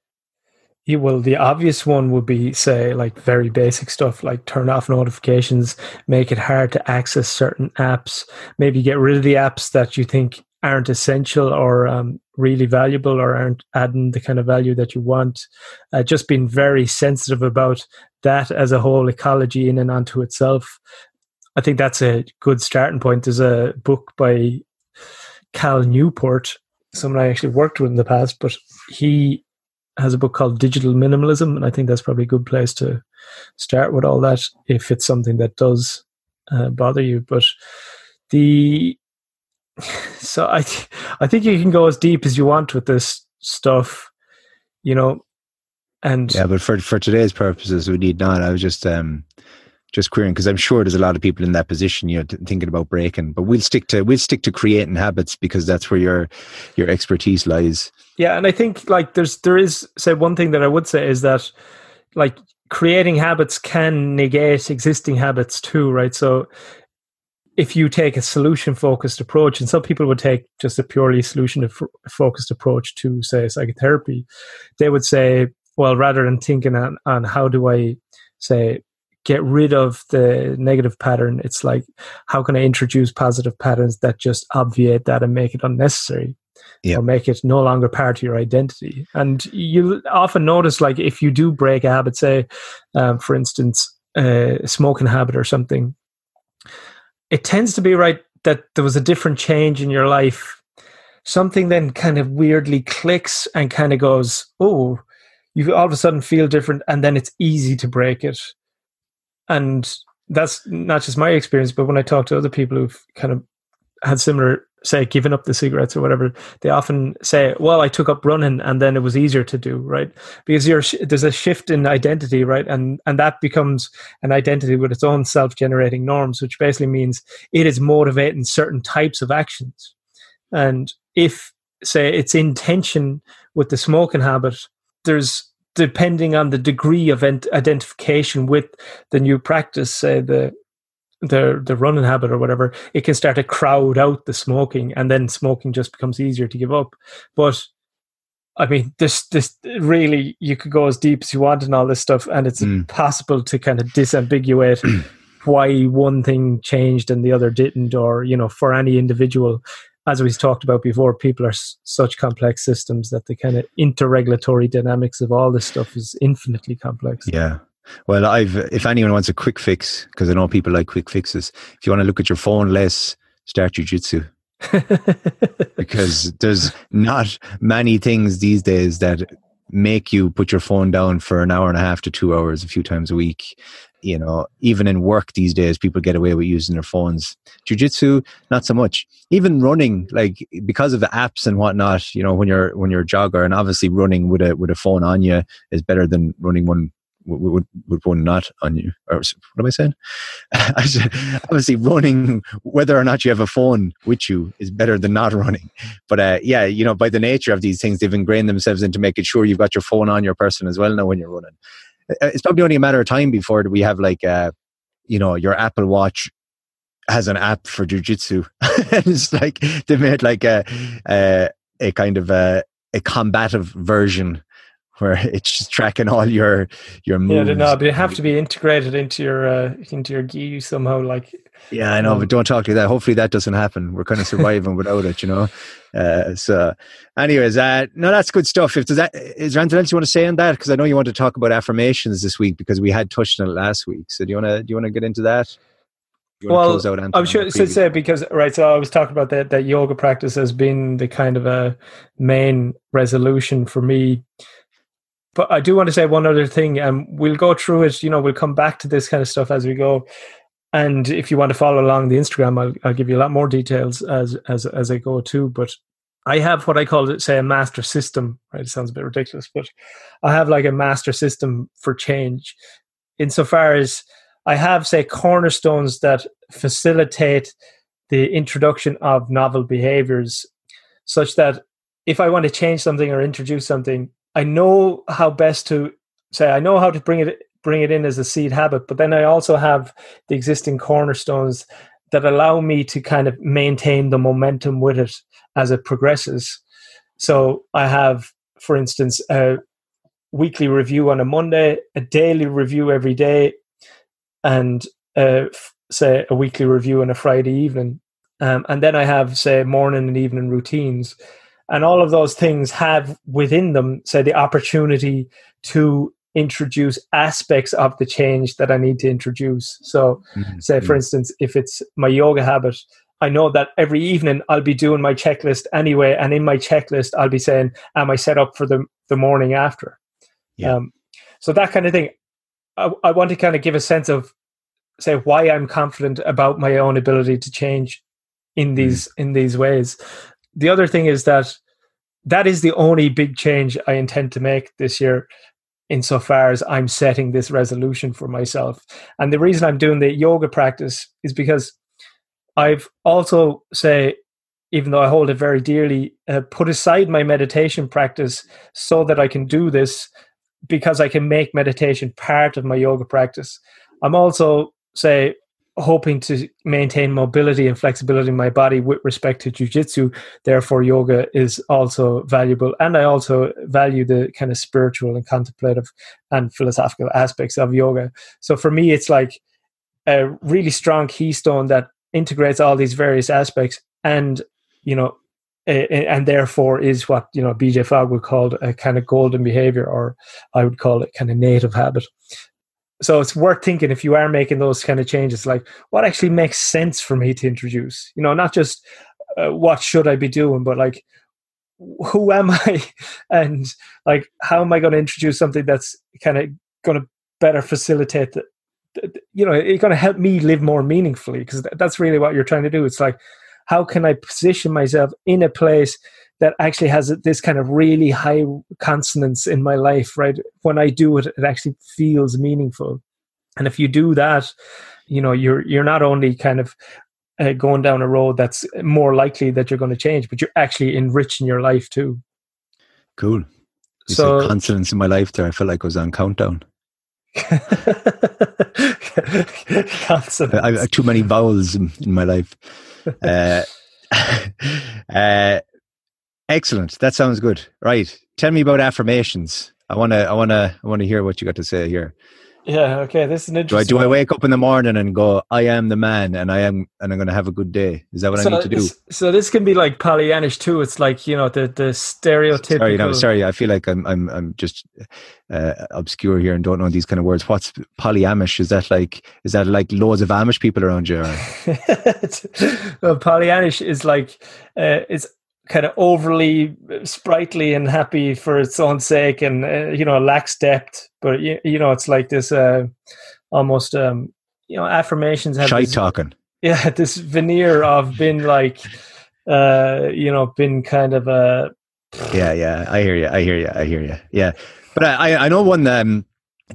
Well, the obvious one would be, say, like very basic stuff like turn off notifications, make it hard to access certain apps, maybe get rid of the apps that you think aren't essential or um, really valuable or aren't adding the kind of value that you want. Uh, just being very sensitive about that as a whole ecology in and onto itself. I think that's a good starting point. There's a book by Cal Newport, someone I actually worked with in the past, but he has a book called Digital Minimalism, and I think that's probably a good place to start with all that if it's something that does uh, bother you. But the so I th- I think you can go as deep as you want with this stuff, you know. And yeah, but for for today's purposes, we need not. I was just um just querying because I'm sure there's a lot of people in that position, you know, thinking about breaking. But we'll stick to we'll stick to creating habits because that's where your your expertise lies. Yeah, and I think like there's there is say one thing that I would say is that like creating habits can negate existing habits too, right? So if you take a solution focused approach, and some people would take just a purely solution focused approach to say psychotherapy, they would say, well, rather than thinking on, on how do I say get rid of the negative pattern. It's like, how can I introduce positive patterns that just obviate that and make it unnecessary? Yep. Or make it no longer part of your identity. And you often notice, like, if you do break a habit, say, um, for instance, a smoking habit or something, it tends to be right that there was a different change in your life. Something then kind of weirdly clicks and kind of goes, oh, you all of a sudden feel different, and then it's easy to break it and that's not just my experience, but when I talk to other people who've kind of had similar, say, given up the cigarettes or whatever, they often say, "Well, I took up running, and then it was easier to do, right?" Because there's a shift in identity, right, and and that becomes an identity with its own self-generating norms, which basically means it is motivating certain types of actions, and if say it's in tension with the smoking habit, there's depending on the degree of identification with the new practice, say the the the running habit or whatever, it can start to crowd out the smoking, and then smoking just becomes easier to give up. But I mean, this this really you could go as deep as you want and all this stuff, and it's mm. possible to kind of disambiguate why one thing changed and the other didn't, or you know, for any individual as we've talked about before, people are s- such complex systems that the kind of interregulatory dynamics of all this stuff is infinitely complex. Yeah. Well, I've if anyone wants a quick fix, because I know people like quick fixes. If you want to look at your phone less, start jujitsu. because there's not many things these days that make you put your phone down for an hour and a half to two hours a few times a week you know, even in work these days, people get away with using their phones. Jiu-jitsu, not so much. Even running, like because of the apps and whatnot, you know, when you're when you're a jogger, and obviously running with a with a phone on you is better than running one with, with one not on you. Or what am I saying? I said, obviously, running, whether or not you have a phone with you, is better than not running. But uh, yeah, you know, by the nature of these things, they've ingrained themselves into making sure you've got your phone on your person as well now when you're running. Uh, it's probably only a matter of time before we have like uh you know your apple watch has an app for jujitsu and it's like they made like a a, a kind of a, a combative version where it's just tracking all your your moves. Yeah, no, but it have to be integrated into your uh, into your gi somehow. Like, yeah, I know, um, but don't talk like that. Hopefully, that doesn't happen. We're kind of surviving without it, you know. Uh, so, anyways, uh, no, that's good stuff. If there's that, is there anything else you want to say on that? Because I know you want to talk about affirmations this week because we had touched on it last week. So, do you want to do you want to get into that? well, I'm sure. So say because right. So I was talking about that that yoga practice has been the kind of a main resolution for me but I do want to say one other thing, and um, we'll go through it. You know, we'll come back to this kind of stuff as we go. And if you want to follow along the Instagram, I'll, I'll give you a lot more details as as as I go too. But I have what I call it, say, a master system. Right? It sounds a bit ridiculous, but I have like a master system for change, insofar as I have, say, cornerstones that facilitate the introduction of novel behaviors, such that if I want to change something or introduce something, I know how best to say I know how to bring it bring it in as a seed habit, but then I also have the existing cornerstones that allow me to kind of maintain the momentum with it as it progresses. So I have, for instance, a weekly review on a Monday, a daily review every day, and uh, say a weekly review on a Friday evening. Um, and then I have, say, morning and evening routines and all of those things have within them say the opportunity to introduce aspects of the change that i need to introduce so mm-hmm. say for mm-hmm. instance if it's my yoga habit i know that every evening i'll be doing my checklist anyway and in my checklist i'll be saying am i set up for the, the morning after yeah. Um, so that kind of thing I, I want to kind of give a sense of say why i'm confident about my own ability to change in mm-hmm. these mm. in these ways the other thing is that that is the only big change I intend to make this year insofar as I'm setting this resolution for myself. And the reason I'm doing the yoga practice is because I've also say, even though I hold it very dearly, uh, put aside my meditation practice so that I can do this because I can make meditation part of my yoga practice. I'm also say hoping to maintain mobility and flexibility in my body with respect to jujitsu. Therefore, yoga is also valuable. And I also value the kind of spiritual and contemplative and philosophical aspects of yoga. So for me, it's like a really strong keystone that integrates all these various aspects and, you know, and therefore is what you know BJ Fogg would call a kind of golden behavior, or I would call it kind of native habit so it's worth thinking if you are making those kind of changes like what actually makes sense for me to introduce? You know not just uh, what should i be doing but like who am i? And like how am i going to introduce something that's kind of going to better facilitate the, you know it's going to help me live more meaningfully because that's really what you're trying to do. It's like how can i position myself in a place that actually has this kind of really high consonance in my life, right? When I do it, it actually feels meaningful. And if you do that, you know, you're you're not only kind of uh, going down a road that's more likely that you're going to change, but you're actually enriching your life too. Cool. You so consonance in my life there. I felt like I was on countdown. consonance. I, I too many vowels in, in my life. Uh, uh, Excellent. That sounds good. Right. Tell me about affirmations. I want to. I want to. I want to hear what you got to say here. Yeah. Okay. This is an interesting. Do I, do I wake up in the morning and go, "I am the man," and I am, and I'm going to have a good day? Is that what so, I need to do? So this can be like Pollyannish too. It's like you know the the stereotypical. Sorry, no, sorry. I feel like I'm I'm I'm just uh, obscure here and don't know these kind of words. What's polyamish? Is that like is that like loads of Amish people around you? well, Pollyannish is like uh, it's kind of overly sprightly and happy for its own sake and uh, you know lacks depth. But you, you know it's like this uh almost um you know affirmations have shy talking. Yeah this veneer of being like uh you know been kind of a yeah yeah. I hear you i hear you i hear you yeah. But i i know one um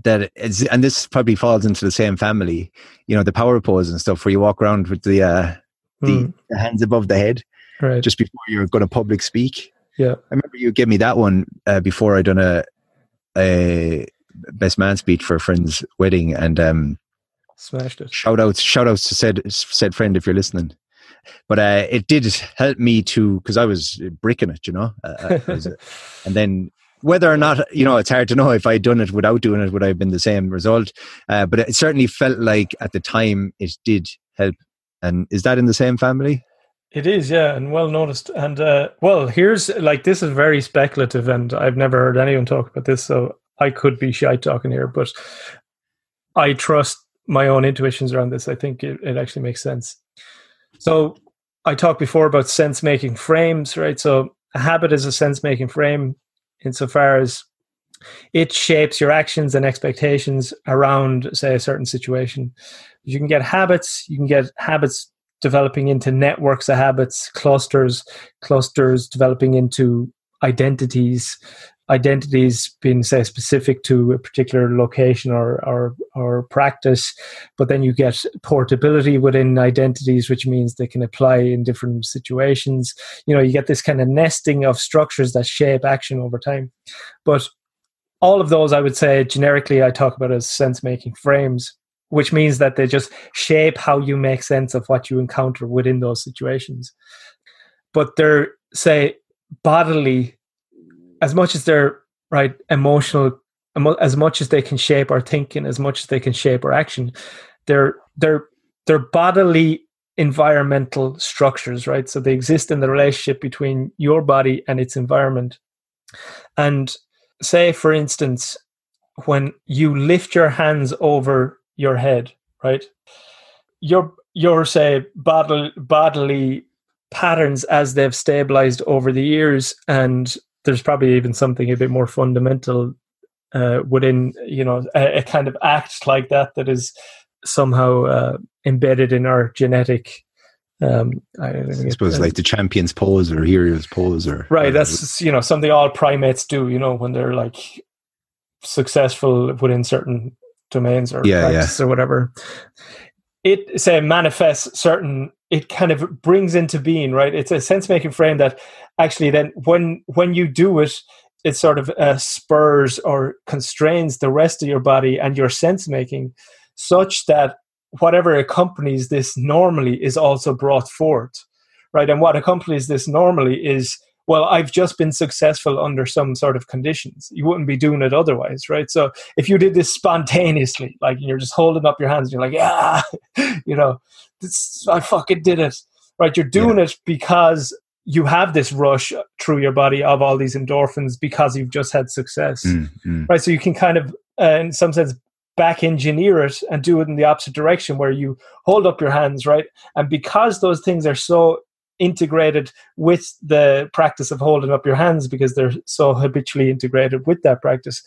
that is and this probably falls into the same family you know the power pose and stuff where you walk around with the uh the, mm. the hands above the head right. just before you're going to public speak. Yeah, I remember you gave me that one uh, before I done a a best man speech for a friend's wedding, and um, smashed it. Shout outs, shout outs to said said friend if you're listening. But uh, it did help me to because I was bricking it, you know, uh, uh and then whether or not you know it's hard to know if i'd done it without doing it would i have been the same result uh, but it certainly felt like at the time it did help and is that in the same family it is, yeah, and well noticed. And uh, well, here's like this is very speculative, and I've never heard anyone talk about this, so I could be shy talking here, but I trust my own intuitions around this. I think it, it actually makes sense. So I talked before about sense making frames, right? So a habit is a sense making frame insofar as it shapes your actions and expectations around, say, a certain situation. You can get habits, you can get habits developing into networks of habits, clusters, clusters developing into identities, identities being say specific to a particular location or, or or practice. But then you get portability within identities which means they can apply in different situations. You know you get this kind of nesting of structures that shape action over time. But all of those i would say generically i talk about as sense making frames which means that they just shape how you make sense of what you encounter within those situations. But they're, say, bodily, as much as they're right emotional, as much as they can shape our thinking, as much as they can shape our action, they're they're they're bodily environmental structures, right? So they exist in the relationship between your body and its environment. And say, for instance, when you lift your hands over your head, right? Your your say bodily bodily patterns as they've stabilized over the years, and there's probably even something a bit more fundamental uh, within you know a, a, kind of act like that that is somehow uh, embedded in our genetic um I, I suppose like the champion's pose or hero's pose or right that's you know something all primates do you know when they're like successful within certain domains or Yeah, practice or whatever. It say manifests certain. It kind of brings into being right. It's a sense making frame that actually then when when you do it, it sort of uh, spurs or constrains the rest of your body and your sense making, such that whatever accompanies this normally is also brought forth, right? And what accompanies this normally is well, I've just been successful under some sort of conditions. You wouldn't be doing it otherwise, right? So if you did this spontaneously, like you're just holding up your hands, and you're like, yeah, you know, this, I fucking did it, right? You're doing yeah. it because you have this rush through your body of all these endorphins because you've just had success, mm-hmm. right? So you can kind of, uh, in some sense, back engineer it and do it in the opposite direction where you hold up your hands, right? And because those things are so integrated with the practice of holding up your hands because they're so habitually integrated with that practice.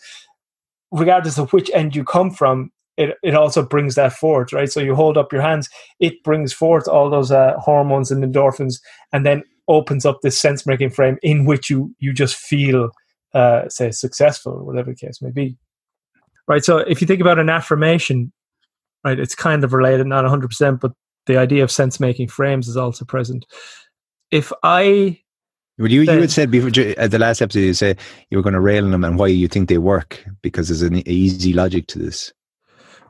Regardless of which end you come from it, it also brings that forth right? So you hold up your hands it brings forth all those uh, hormones and endorphins and then opens up this sense making frame in which you you just feel uh, say successful or whatever the case may be. Right? So if you think about an affirmation right it's kind of related not 100% but the idea of sense making frames is also present. If I well, you, you had said before at the last episode, you say you were going to rail on them and why you think they work because there's an easy logic to this.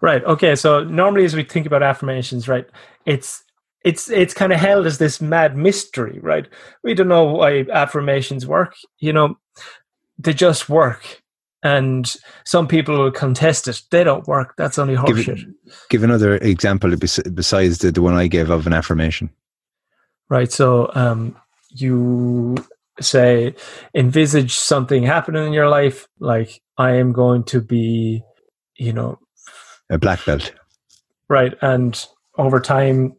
Right. Okay. So normally, as we think about affirmations, right, it's it's it's kind of held as this mad mystery, right? We don't know why affirmations work. You know, they just work and some people will contest it. They don't work. That's only horseshit. Give, give another example besides the, the one I gave of an affirmation. Right. So um, you say, envisage something happening in your life, like I am going to be, you know, a black belt. Right. And over time,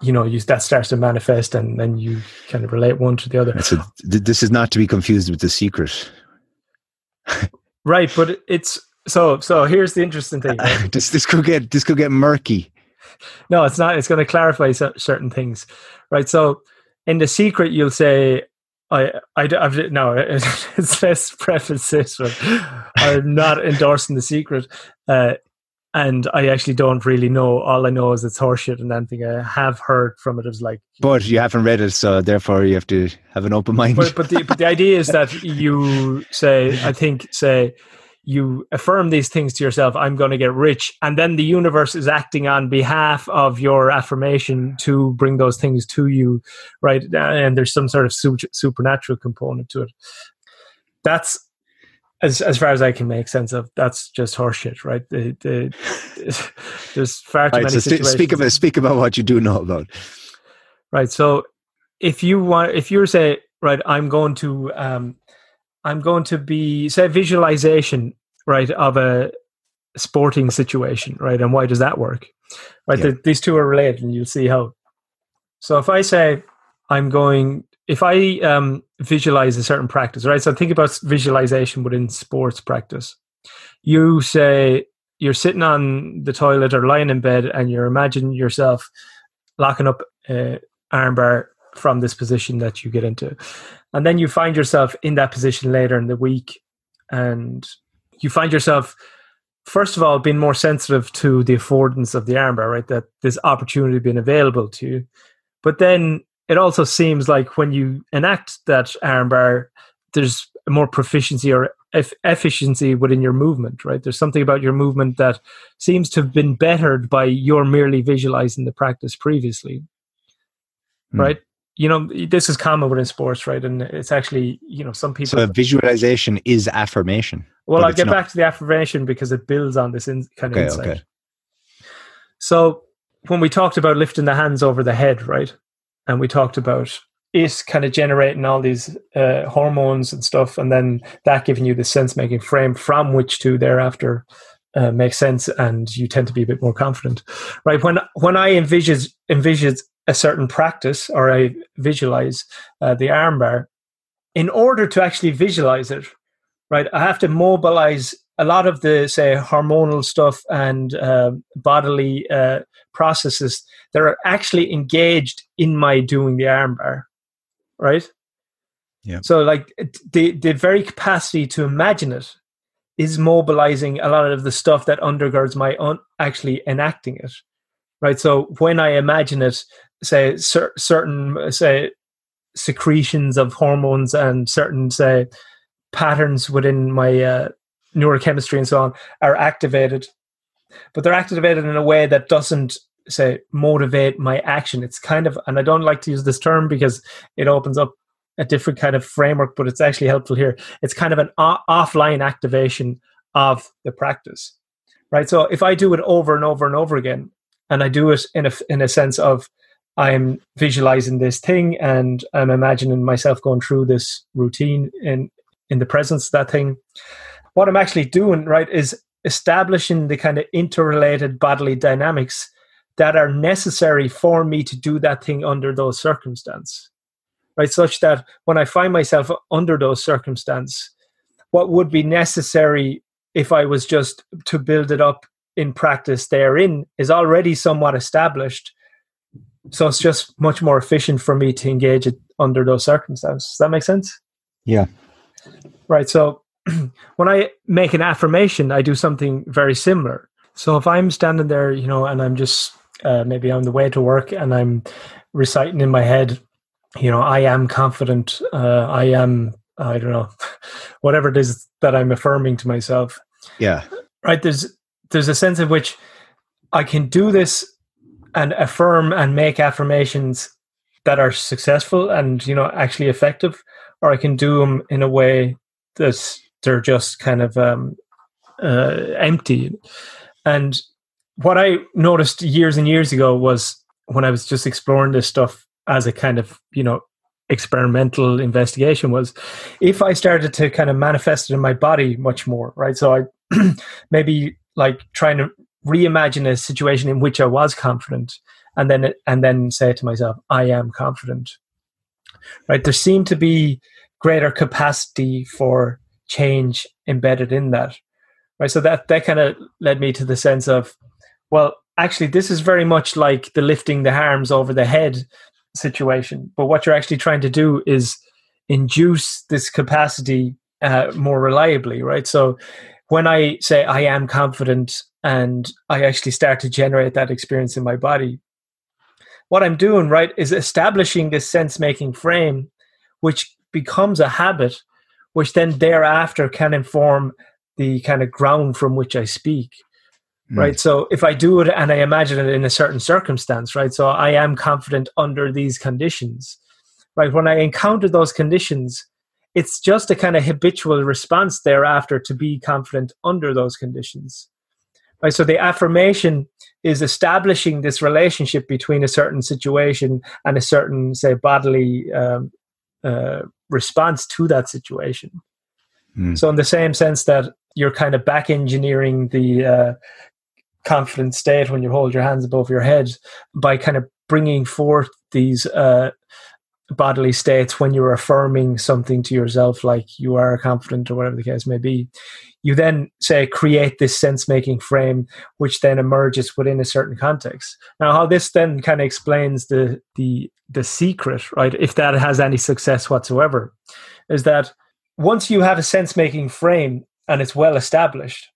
you know, you, that starts to manifest, and then you kind of relate one to the other. A, this is not to be confused with the secret. Right, but it's so so here's the interesting thing. Right? this this could get this could get murky. No, it's not. It's going to clarify certain things, right? So, in the secret, you'll say, "I, I, I've no." It's best preface this one. I'm not endorsing the secret, uh, and I actually don't really know. All I know is it's horseshit, and anything I have heard from it is like. But you haven't read it, so therefore you have to have an open mind. But, but the but the idea is that you say, I think, say you affirm these things to yourself i'm going to get rich and then the universe is acting on behalf of your affirmation to bring those things to you right and there's some sort of supernatural component to it that's as as far as I can make sense of, that's just horseshit, right? The, the, there's far too right, many so situations. Speak about speak about what you do know about. Right. So if you want, if you say, right, I'm going to, um, I'm going to be say visualization, right, of a sporting situation, right, and why does that work? Right. Yeah. The, these two are related, and you'll see how. So if I say I'm going if I um, visualize a certain practice, right? So think about visualization within sports practice. You say you're sitting on the toilet or lying in bed, and you're imagining yourself locking up an armbar from this position that you get into, and then you find yourself in that position later in the week, and you find yourself first of all being more sensitive to the affordance of the armbar, right? That this opportunity being available to you, but then it also seems like when you enact that armbar, there's more proficiency or e- efficiency within your movement, right? There's something about your movement that seems to have been bettered by your merely visualizing the practice previously, mm. right? You know, this is common within sports, right? And it's actually, you know, some people. So visualization is affirmation. Well, I'll get not. back to the affirmation because it builds on this in, kind okay, of insight. Okay. So when we talked about lifting the hands over the head, right? And we talked about it kind of generating all these uh, hormones and stuff, and then that giving you the sense making frame from which to thereafter uh, make sense, and you tend to be a bit more confident, right? When when I envisage envisage a certain practice or I visualize uh, the armbar, in order to actually visualize it, right, I have to mobilize a lot of the say hormonal stuff and uh, bodily uh, processes that are actually engaged in my doing the armbar, right? Yeah. So like the the very capacity to imagine it is mobilizing a lot of the stuff that undergirds my un- actually enacting it right so when i imagine it say cer- certain say secretions of hormones and certain say patterns within my uh, neurochemistry and so on are activated but they're activated in a way that doesn't say motivate my action. It's kind of and i don't like to use this term because it opens up a different kind of framework but it's actually helpful here. It's kind of an offline activation of the practice right? So if i do it over and over and over again and i do it in a in a sense of i'm visualizing this thing and i'm imagining myself going through this routine in in the presence of that thing what i'm actually doing right is establishing the kind of interrelated bodily dynamics that are necessary for me to do that thing under those circumstances right? Such that when i find myself under those circumstances what would be necessary if i was just to build it up in practice therein is already somewhat established. So it's just much more efficient for me to engage it under those circumstances. Does that make sense? Yeah. Right so when i make an affirmation i do something very similar so if i'm standing there you know and i'm just uh, maybe on the way to work and I'm reciting in my head, you know, I am confident, uh, I am, I don't know, whatever it is that I'm affirming to myself. Yeah. Right. There's, there's a sense of which I can do this and affirm and make affirmations that are successful and, you know, actually effective, or I can do them in a way that they're just kind of um, uh, empty. And what I noticed years and years ago was when I was just exploring this stuff as a kind of, you know, experimental investigation was if I started to kind of manifest it in my body much more, right? So I maybe like trying to reimagine a situation in which I was confident and then and then say to myself, I am confident. Right? There seemed to be greater capacity for change embedded in that. Right. So that that kind of led me to the sense of well, actually, this is very much like the lifting the arms over the head situation. But what you're actually trying to do is induce this capacity uh, more reliably, right? So when I say I am confident and I actually start to generate that experience in my body, what I'm doing, right, is establishing this sense making frame, which becomes a habit, which then thereafter can inform the kind of ground from which I speak right? Mm. so if i do it and i imagine it in a certain circumstance right? So i am confident under these conditions right? When i encounter those conditions it's just a kind of habitual response thereafter to be confident under those conditions right? So the affirmation is establishing this relationship between a certain situation and a certain say bodily um, uh, response to that situation mm. so in the same sense that you're kind of back engineering the uh, confident state when you hold your hands above your head by kind of bringing forth these uh, bodily states when you're affirming something to yourself, like you are confident or whatever the case may be. You then say create this sense making frame, which then emerges within a certain context. Now, how this then kind of explains the the the secret, right? If that has any success whatsoever, is that once you have a sense making frame and it's well established,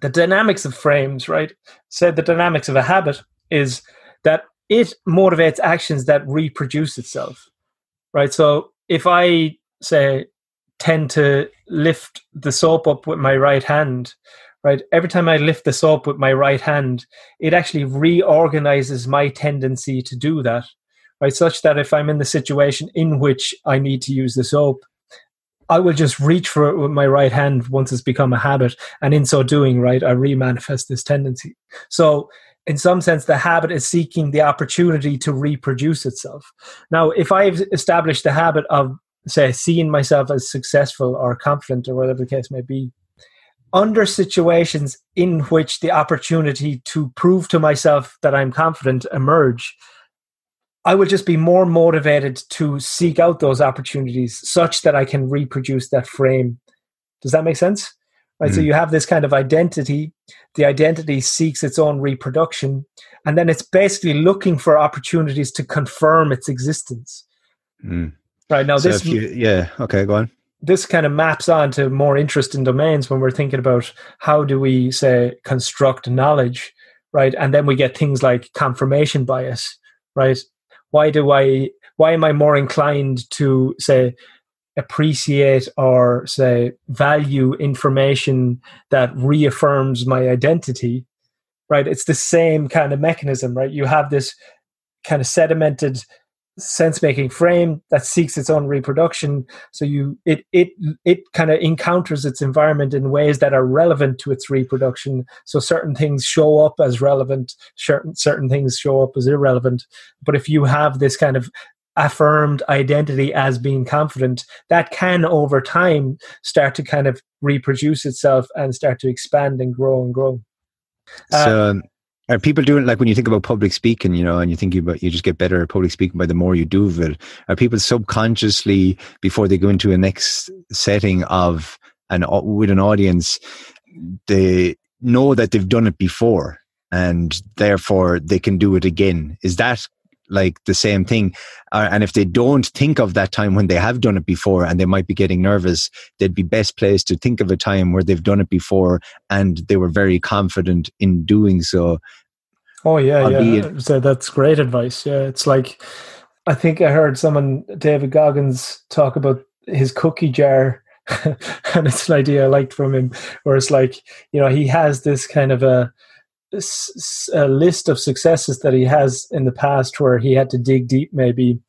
the dynamics of frames, right? Said the dynamics of a habit is that it motivates actions that reproduce itself, right? So if I say tend to lift the soap up with my right hand, right? Every time I lift the soap with my right hand, it actually reorganizes my tendency to do that, right? Such that if I'm in the situation in which I need to use the soap, I will just reach for it with my right hand once it's become a habit. And in so doing, right, I remanifest this tendency. So, in some sense, the habit is seeking the opportunity to reproduce itself. Now, if I've established the habit of, say, seeing myself as successful or confident or whatever the case may be, under situations in which the opportunity to prove to myself that I'm confident emerge, I will just be more motivated to seek out those opportunities such that I can reproduce that frame. Does that make sense? Right. Mm. So you have this kind of identity. The identity seeks its own reproduction. And then it's basically looking for opportunities to confirm its existence. Mm. Right. Now, so this. You, yeah. Okay. Go on. this kind of maps on to more interesting domains when we're thinking about how do we say construct knowledge right and then we get things like confirmation bias right why do i why am i more inclined to say appreciate or say value information that reaffirms my identity right? It's the same kind of mechanism right? You have this kind of sedimented sense making frame that seeks its own reproduction. So you it it it kind of encounters its environment in ways that are relevant to its reproduction. So certain things show up as relevant certain certain things show up as irrelevant. But if you have this kind of affirmed identity as being confident that can over time start to kind of reproduce itself and start to expand and grow and grow uh, so are people doing like when you think about public speaking, you know, and you think about you just get better at public speaking by the more you do of it? Are people subconsciously before they go into a next setting of an with an audience, they know that they've done it before and therefore they can do it again? Is that like the same thing. Uh, and if they don't think of that time when they have done it before and they might be getting nervous, they'd be best placed to think of a time where they've done it before and they were very confident in doing so. Oh yeah, yeah. So that's great advice. Yeah, it's like I think I heard someone David Goggins talk about his cookie jar. and it's an idea I liked from him, where it's like, you know, he has this kind of a a list of successes that he has in the past where he had to dig deep maybe.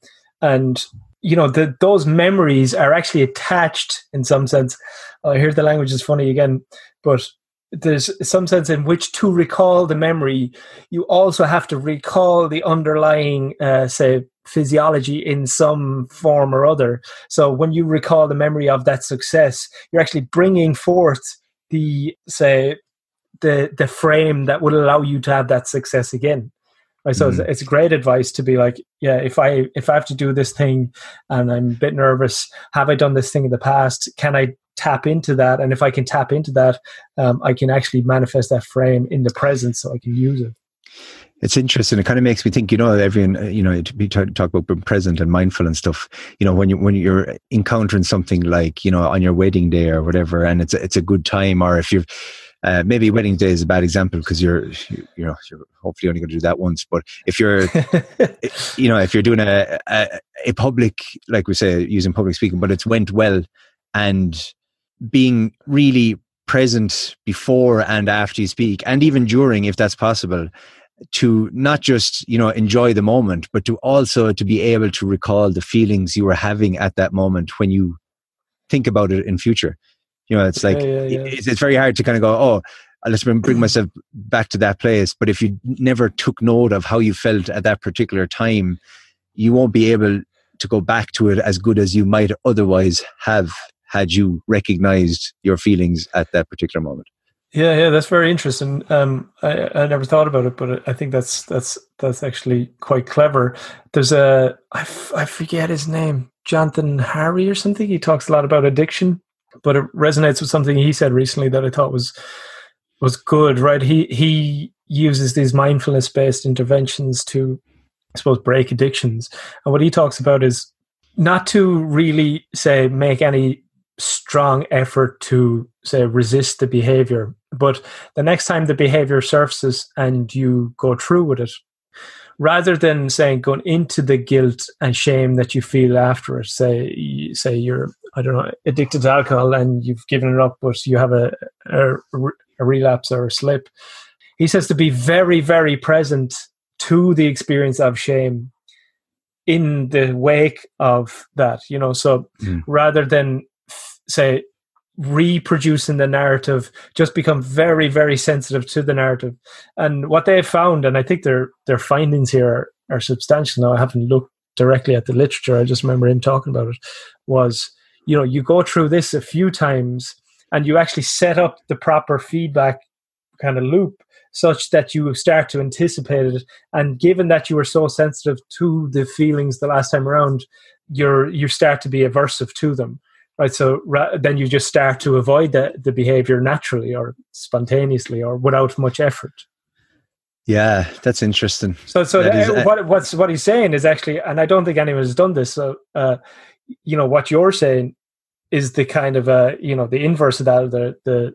And you know the, those memories are actually attached in some sense. I hear the language is funny again but there's some sense in which to recall the memory. You also have to recall the underlying uh, say physiology in some form or other. So when you recall the memory of that success you're actually bringing forth the say the the frame that would allow you to have that success again right so mm-hmm. it's, it's great advice to be like yeah if i if i have to do this thing and i'm a bit nervous have i done this thing in the past can i tap into that and if i can tap into that um, i can actually manifest that frame in the present so i can use it it's interesting. It kind of makes me think, you know, everyone, uh, you know, we talk, talk about being present and mindful and stuff. You know, when you when you're encountering something like, you know, on your wedding day or whatever, and it's a, it's a good time, or if you've uh, maybe wedding day is a bad example because you're, you know, you're hopefully only going to do that once. But if you're, you know, if you're doing a, a, a public, like we say, using public speaking, but it's went well, and being really present before and after you speak, and even during, if that's possible, to not just you know enjoy the moment, but to also to be able to recall the feelings you were having at that moment when you think about it in future you know, it's like yeah, yeah, yeah. It's, it's very hard to kind of go, oh, let's bring myself back to that place. But if you never took note of how you felt at that particular time, you won't be able to go back to it as good as you might otherwise have had you recognized your feelings at that particular moment. Yeah, yeah, that's very interesting. Um, I, I never thought about it, but I think that's that's that's actually quite clever. There's a I, f- I forget his name, Jonathan Harry or something. He talks a lot about addiction, but it resonates with something he said recently that I thought was was good. Right, he he uses these mindfulness based interventions to, I suppose, break addictions. And what he talks about is not to really say make any strong effort to say resist the behavior, but the next time the behavior surfaces and you go through with it, rather than saying going into the guilt and shame that you feel after it, say say you're I don't know, addicted to alcohol and you've given it up, but you have a, a, a relapse or a slip. He says to be very, very present to the experience of shame in the wake of that, you know. So mm. rather than say reproducing the narrative, just become very, very sensitive to the narrative. And what they've found, and I think their their findings here are, are substantial. Now I haven't looked directly at the literature. I just remember him talking about it. Was you know you go through this a few times and you actually set up the proper feedback kind of loop such that you start to anticipate it. And given that you were so sensitive to the feelings the last time around you're you start to be aversive to them right? So ra- then you just start to avoid the, the behavior naturally or spontaneously or without much effort. Yeah that's interesting. So so that is, uh, what what's what he's saying is actually and i don't think anyone has done this so uh, you know what you're saying is the kind of uh you know the inverse of that the the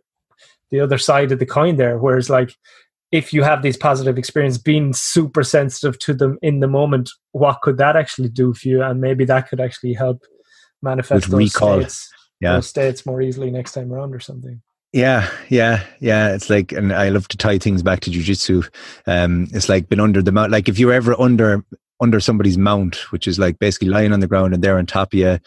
the other side of the coin there whereas like if you have these positive experiences being super sensitive to them in the moment what could that actually do for you and maybe that could actually help manifest With those recall. states Yeah. those states more easily next time around or something Yeah, yeah, yeah. It's like, and I love to tie things back to jujitsu. Um, it's like been under the mount. Like if you're ever under under somebody's mount, which is like basically lying on the ground and they're on top of you,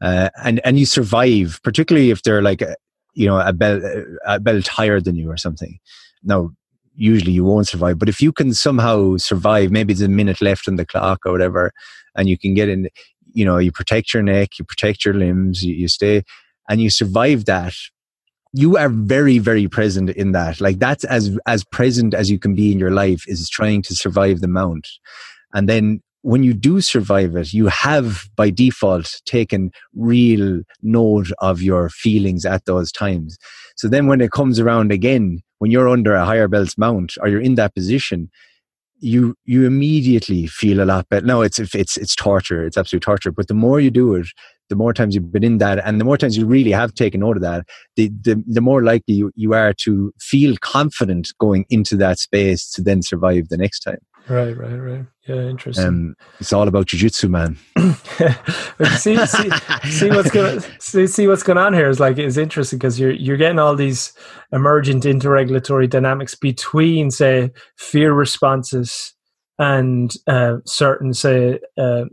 uh, and and you survive, particularly if they're like, a, you know, a belt a belt higher than you or something. Now, usually you won't survive, but if you can somehow survive, maybe there's a minute left on the clock or whatever, and you can get in, you know, you protect your neck, you protect your limbs, you, you stay, and you survive that you are very very present in that. Like that's as as present as you can be in your life is trying to survive the mount and then when you do survive it you have by default taken real note of your feelings at those times so then when it comes around again when you're under a higher belts mount or you're in that position you you immediately feel a lot better no it's it's it's torture it's absolute torture but the more you do it the more times you've been in that and the more times you really have taken note of that the, the, the more likely you, you are to feel confident going into that space to then survive the next time. Right right right yeah interesting Um, it's all about jujitsu, man. See, see, see what's going see, see what's going on here is like is interesting because you're you're getting all these emergent interregulatory dynamics between say fear responses and uh, certain say uh,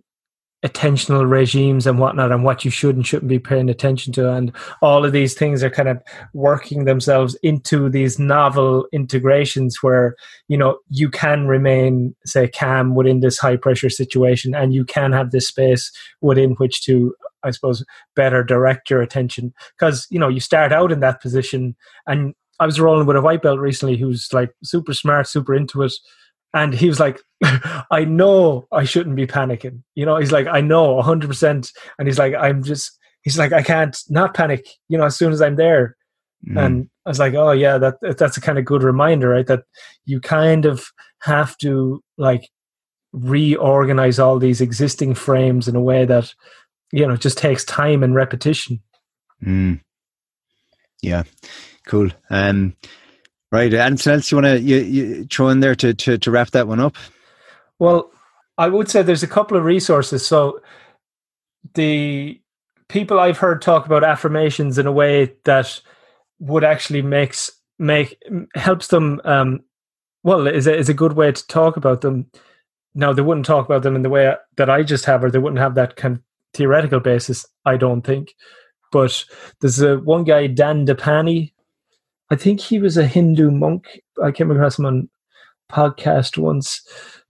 attentional regimes and whatnot and what you should and shouldn't be paying attention to. And all of these things are kind of working themselves into these novel integrations where you know you can remain say calm within this high pressure situation and you can have this space within which to i suppose better direct your attention. Because you know you start out in that position and i was rolling with a white belt recently who's like super smart super into it and he was like i know i shouldn't be panicking you know he's like i know 100% and he's like i'm just he's like i can't not panic you know as soon as i'm there Mm. and I was like, oh yeah, that that's a kind of good reminder, right? That you kind of have to like reorganize all these existing frames in a way that you know just takes time and repetition. Mm. Yeah, cool. Um, right. Anything else you want to you, you throw in there to, to, to wrap that one up? Well, I would say there's a couple of resources. So the people I've heard talk about affirmations in a way that would actually makes make helps them um well is a, is a good way to talk about them now they wouldn't talk about them in the way that i just have or they wouldn't have that kind of theoretical basis i don't think but there's a one guy Dandapani i think he was a hindu monk. I came across him on podcast once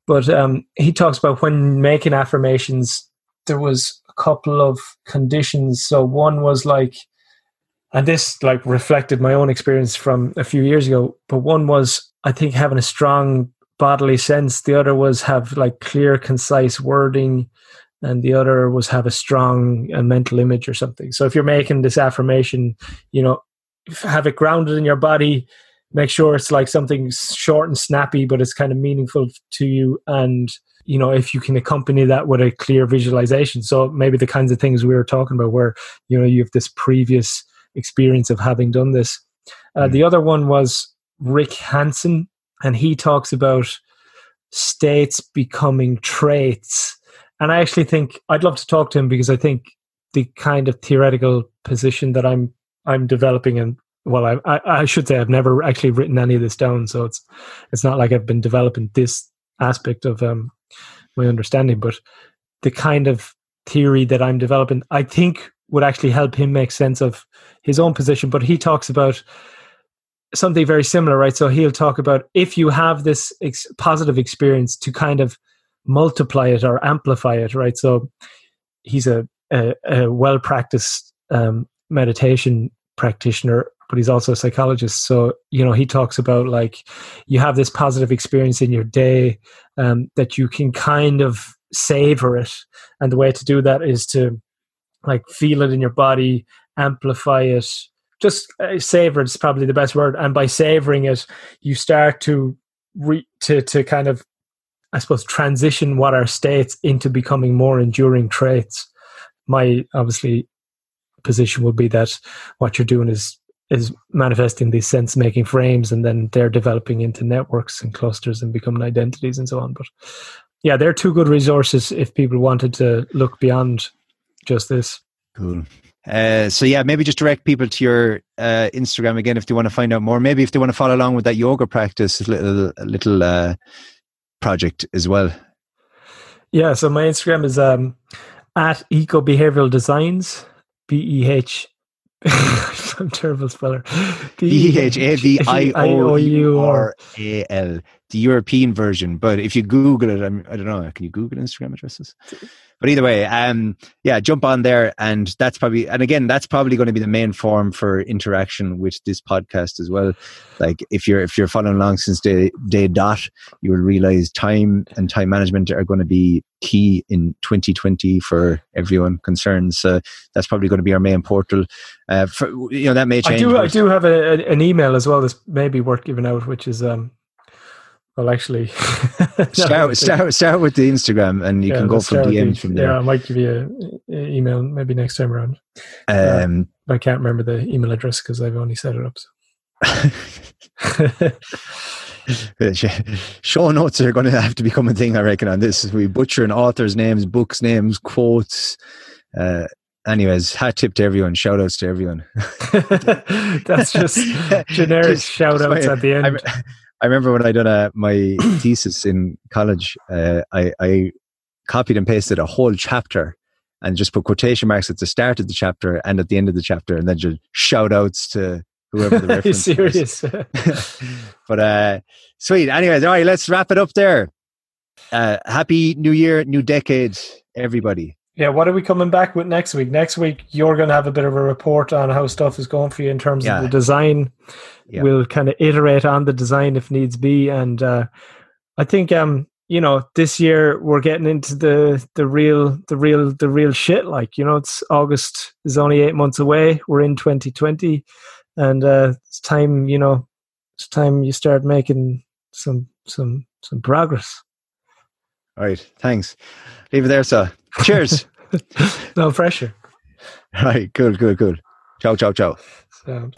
but um he talks about when making affirmations there was a couple of conditions. So one was like and this like reflected my own experience from a few years ago but one was i think having a strong bodily sense. The other was have like clear concise wording and the other was have a strong uh, mental image or something. So if you're making this affirmation you know have it grounded in your body make sure it's like something short and snappy but it's kind of meaningful to you and you know if you can accompany that with a clear visualization so maybe the kinds of things we were talking about where you know you have this previous experience of having done this. Uh, Mm. The other one was Rick Hanson, and he talks about states becoming traits. And I actually think I'd love to talk to him because I think the kind of theoretical position that I'm I'm developing and well I, I I should say I've never actually written any of this down so it's it's not like I've been developing this aspect of um my understanding but the kind of theory that I'm developing I think would actually help him make sense of his own position but he talks about something very similar right? So he'll talk about if you have this ex- positive experience to kind of multiply it or amplify it right? So he's a, a, a well practiced um, meditation practitioner but he's also a psychologist. So you know he talks about like you have this positive experience in your day um, that you can kind of savor it. And the way to do that is to like feel it in your body amplify it. Just uh, savor it's probably the best word. And by savoring it you start to re- to to kind of i suppose transition what are states into becoming more enduring traits. My obviously position would be that what you're doing is is manifesting these sense making frames and then they're developing into networks and clusters and becoming identities and so on. But yeah, they're two good resources if people wanted to look beyond just this. Cool. Uh, so yeah, maybe just direct people to your uh, Instagram again if they want to find out more. Maybe if they want to follow along with that yoga practice, little little uh, project as well. Yeah, so my Instagram is um, at Eco Behavioral Designs, B E H. I'm terrible speller. B E H A V I O U R A L, the European version. But if you Google it, I'm, I do not know. Can you Google Instagram addresses? but either way, um, yeah, jump on there, and that's probably, and again, that's probably going to be the main form for interaction with this podcast as well. Like if you're if you're following along since day day dot, you will realize time and time management are going to be key in 2020 for everyone concerned. So that's probably going to be our main portal. Uh, for, you know, that may change. I do, I do have a, an email as well that's maybe worth giving out, which is um, well, actually, start, start, start with the Instagram, and you yeah, can go from DMs from there. Yeah, I might give you an email maybe next time around. Um, uh, I can't remember the email address because I've only set it up. So. Show notes are going to have to become a thing, I reckon. On this, we butchering authors' names, books' names, quotes. Uh, anyways, hat tip to everyone. Shout outs to everyone. That's just generic just, shout outs at the end. I, I remember when I done a, uh, my thesis in college, uh, I, I copied and pasted a whole chapter and just put quotation marks at the start of the chapter and at the end of the chapter, and then just shout outs to whoever the reference serious? but uh, sweet. Anyways, all right, let's wrap it up there. Uh, happy New Year, new decade, everybody. Yeah, what are we coming back with next week? Next week, you're going to have a bit of a report on how stuff is going for you in terms yeah. of the design. Yeah. We'll kind of iterate on the design if needs be, and uh, I think um, you know this year we're getting into the the real the real the real shit. Like you know, it's August is only eight months away. We're in 2020, and uh, it's time you know it's time you start making some some some progress. All right, thanks. Leave it there, sir. Cheers. no pressure. Right, cool, cool, cool. Ciao, ciao, ciao. So.